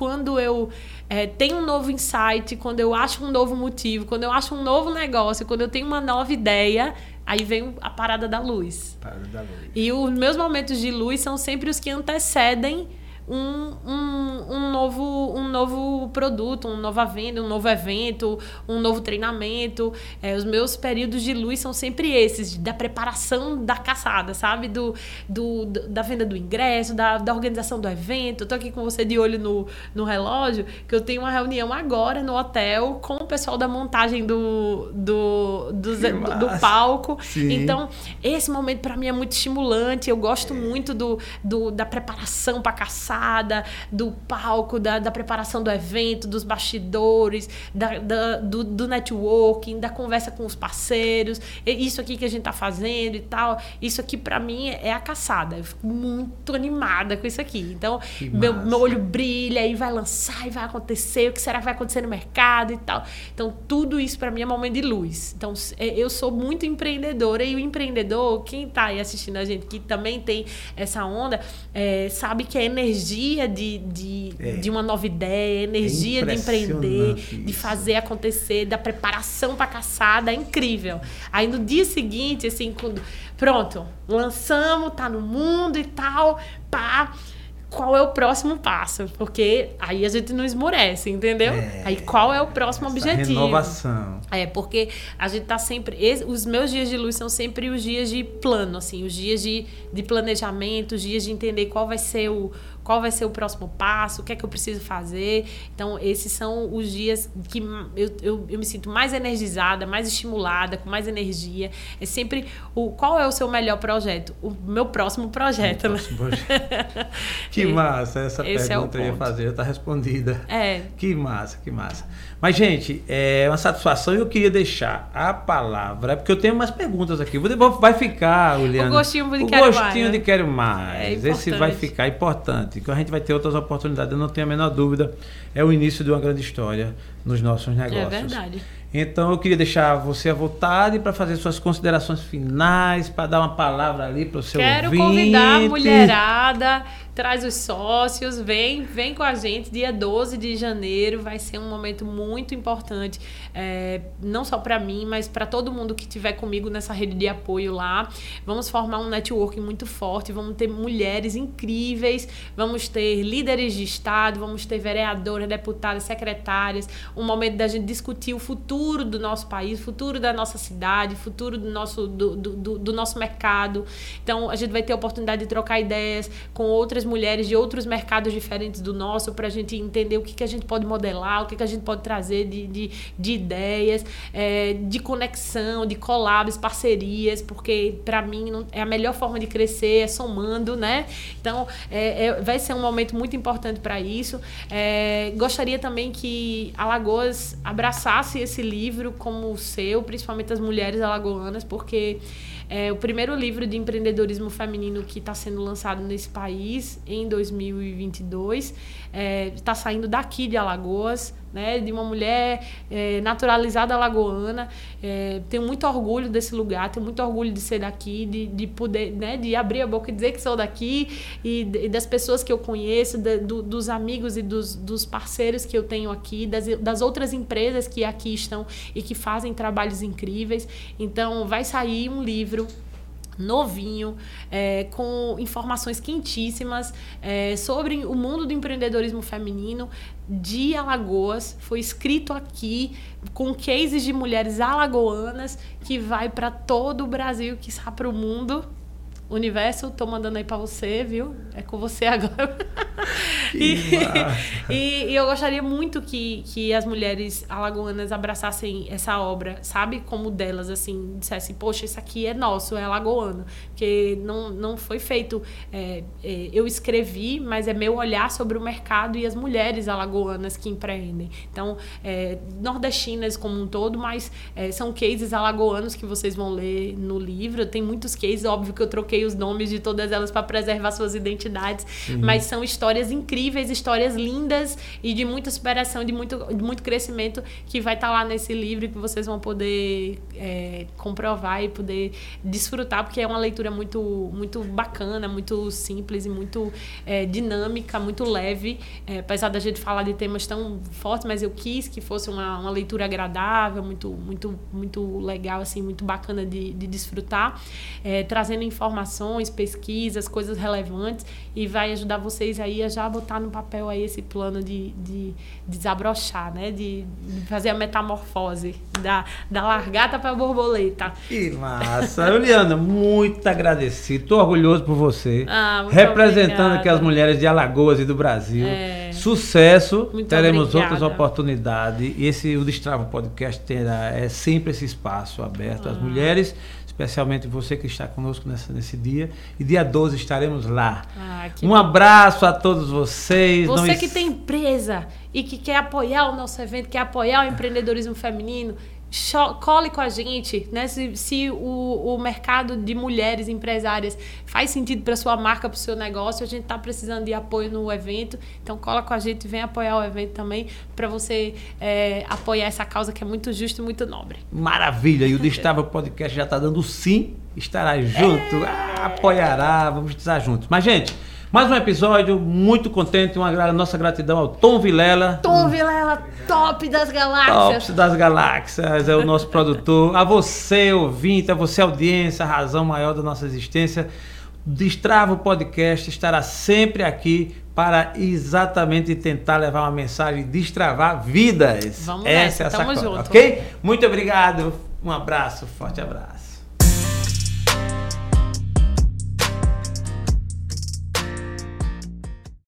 S2: quando eu é, tenho um novo insight, quando eu acho um novo motivo, quando eu acho um novo negócio, quando eu tenho uma nova ideia, aí vem a parada da luz.
S1: Parada da luz.
S2: E os meus momentos de luz são sempre os que antecedem um, um, um, novo, um novo produto, uma nova venda, um novo evento, um novo treinamento. É, os meus períodos de luz são sempre esses, da preparação da caçada, sabe? Do, do, da venda do ingresso, da, da organização do evento. Eu tô aqui com você de olho no, no relógio, que eu tenho uma reunião agora no hotel com o pessoal da montagem do, do, do, do, do palco. Sim. Então, esse momento para mim é muito estimulante. Eu gosto muito do, do, da preparação para caçar do palco, da, da preparação do evento, dos bastidores, da, da do, do, networking, da conversa com os parceiros, isso aqui que a gente tá fazendo e tal. Isso aqui para mim é a caçada. Eu fico muito animada com isso aqui. Então, meu, meu olho brilha e vai lançar e vai acontecer, o que será que vai acontecer no mercado e tal. Então, tudo isso para mim é momento de luz. Então, é, eu sou muito empreendedora e o empreendedor, quem tá aí assistindo a gente que também tem essa onda, é, sabe que é energia energia de, de, é. de uma nova ideia, energia é de empreender, isso. de fazer acontecer, da preparação para a caçada, é incrível. Aí no dia seguinte, assim, quando, pronto, lançamos, tá no mundo e tal, pá qual é o próximo passo, porque aí a gente não esmorece, entendeu? É, aí qual é o próximo objetivo?
S1: Renovação.
S2: É, porque a gente tá sempre. Os meus dias de luz são sempre os dias de plano, assim, os dias de, de planejamento, os dias de entender qual vai ser o, qual vai ser o próximo passo, o que é que eu preciso fazer. Então, esses são os dias que eu, eu, eu me sinto mais energizada, mais estimulada, com mais energia. É sempre o qual é o seu melhor projeto? O meu próximo projeto,
S1: né? Próximo projeto. que massa, essa Esse pergunta é eu ia fazer, já está respondida.
S2: É.
S1: Que massa, que massa. Mas, gente, é uma satisfação e eu queria deixar a palavra, porque eu tenho umas perguntas aqui. Vai ficar, Juliana.
S2: O gostinho de
S1: o
S2: quero
S1: gostinho
S2: mais. Né?
S1: de quero mais. É Esse vai ficar importante, que a gente vai ter outras oportunidades, eu não tenho a menor dúvida. É o início de uma grande história nos nossos é negócios.
S2: É verdade.
S1: Então eu queria deixar você à vontade para fazer suas considerações finais, para dar uma palavra ali para o seu
S2: Quero
S1: ouvinte.
S2: convidar a mulherada traz os sócios, vem, vem com a gente. Dia 12 de janeiro vai ser um momento muito importante, é, não só para mim, mas para todo mundo que estiver comigo nessa rede de apoio lá. Vamos formar um networking muito forte, vamos ter mulheres incríveis, vamos ter líderes de Estado, vamos ter vereadoras, deputadas, secretárias. Um momento da gente discutir o futuro do nosso país, o futuro da nossa cidade, o futuro do nosso, do, do, do nosso mercado. Então, a gente vai ter a oportunidade de trocar ideias com outras mulheres de outros mercados diferentes do nosso, para a gente entender o que, que a gente pode modelar, o que, que a gente pode trazer de, de, de ideias, é, de conexão, de collabs, parcerias, porque para mim não, é a melhor forma de crescer, é somando, né? Então, é, é, vai ser um momento muito importante para isso. É, gostaria também que Alagoas abraçasse esse livro como o seu, principalmente as mulheres alagoanas, porque é o primeiro livro de empreendedorismo feminino que está sendo lançado nesse país em 2022. Está é, saindo daqui de Alagoas né, de uma mulher é, naturalizada alagoana. É, tenho muito orgulho desse lugar, tenho muito orgulho de ser daqui, de, de poder, né, de abrir a boca e dizer que sou daqui e, e das pessoas que eu conheço, de, do, dos amigos e dos, dos, parceiros que eu tenho aqui, das, das outras empresas que aqui estão e que fazem trabalhos incríveis. Então, vai sair um livro novinho, é, com informações quentíssimas é, sobre o mundo do empreendedorismo feminino de Alagoas. Foi escrito aqui com cases de mulheres alagoanas que vai para todo o Brasil, que está para o mundo universo, tô mandando aí para você, viu? É com você agora. e, e, e, eu gostaria muito que, que as mulheres alagoanas abraçassem essa obra, sabe? Como delas, assim, dissessem, poxa, isso aqui é nosso, é alagoano. Porque não, não foi feito. É, é, eu escrevi, mas é meu olhar sobre o mercado e as mulheres alagoanas que empreendem. Então, é, nordestinas como um todo, mas é, são cases alagoanos que vocês vão ler no livro. Tem muitos cases, óbvio que eu troquei os nomes de todas elas para preservar suas identidades, uhum. mas são histórias incríveis, histórias lindas e de muita superação, de muito, de muito crescimento que vai estar tá lá nesse livro que vocês vão poder é, comprovar e poder desfrutar, porque é uma leitura muito, muito bacana, muito simples e muito é, dinâmica, muito leve. É, apesar da gente falar de temas tão fortes, mas eu quis que fosse uma, uma leitura agradável, muito, muito, muito legal, assim, muito bacana de, de desfrutar, é, trazendo informações informações, pesquisas, coisas relevantes e vai ajudar vocês aí a já botar no papel aí esse plano de, de, desabrochar, né? De, de, fazer a metamorfose da, da largata para a borboleta.
S1: Que massa! Juliana, muito agradecido. Estou orgulhoso por você. Ah, representando obrigada. aqui as mulheres de Alagoas e do Brasil. É. Sucesso. Muito Teremos obrigada. outras oportunidades. E esse o Destrava Podcast terá é sempre esse espaço aberto às ah. mulheres especialmente você que está conosco nessa, nesse dia. E dia 12 estaremos lá. Ah, um bom. abraço a todos vocês.
S2: Você Não... que tem empresa e que quer apoiar o nosso evento, quer apoiar o empreendedorismo feminino, cole com a gente, né? Se, se o, o mercado de mulheres empresárias faz sentido para sua marca, para o seu negócio, a gente está precisando de apoio no evento. Então cola com a gente, vem apoiar o evento também para você é, apoiar essa causa que é muito justa e muito nobre.
S1: Maravilha! E o Destava Podcast já está dando sim, estará junto, é... ah, apoiará, vamos estar juntos. Mas gente mais um episódio, muito contente, uma nossa gratidão ao Tom Vilela.
S2: Tom Vilela, top das galáxias.
S1: Top das galáxias, é o nosso produtor. A você, ouvinte, a você, audiência, a razão maior da nossa existência. Destrava o podcast estará sempre aqui para exatamente tentar levar uma mensagem destravar vidas.
S2: Vamos Essa nessa, é
S1: a junto. ok? Muito obrigado, um abraço, forte abraço.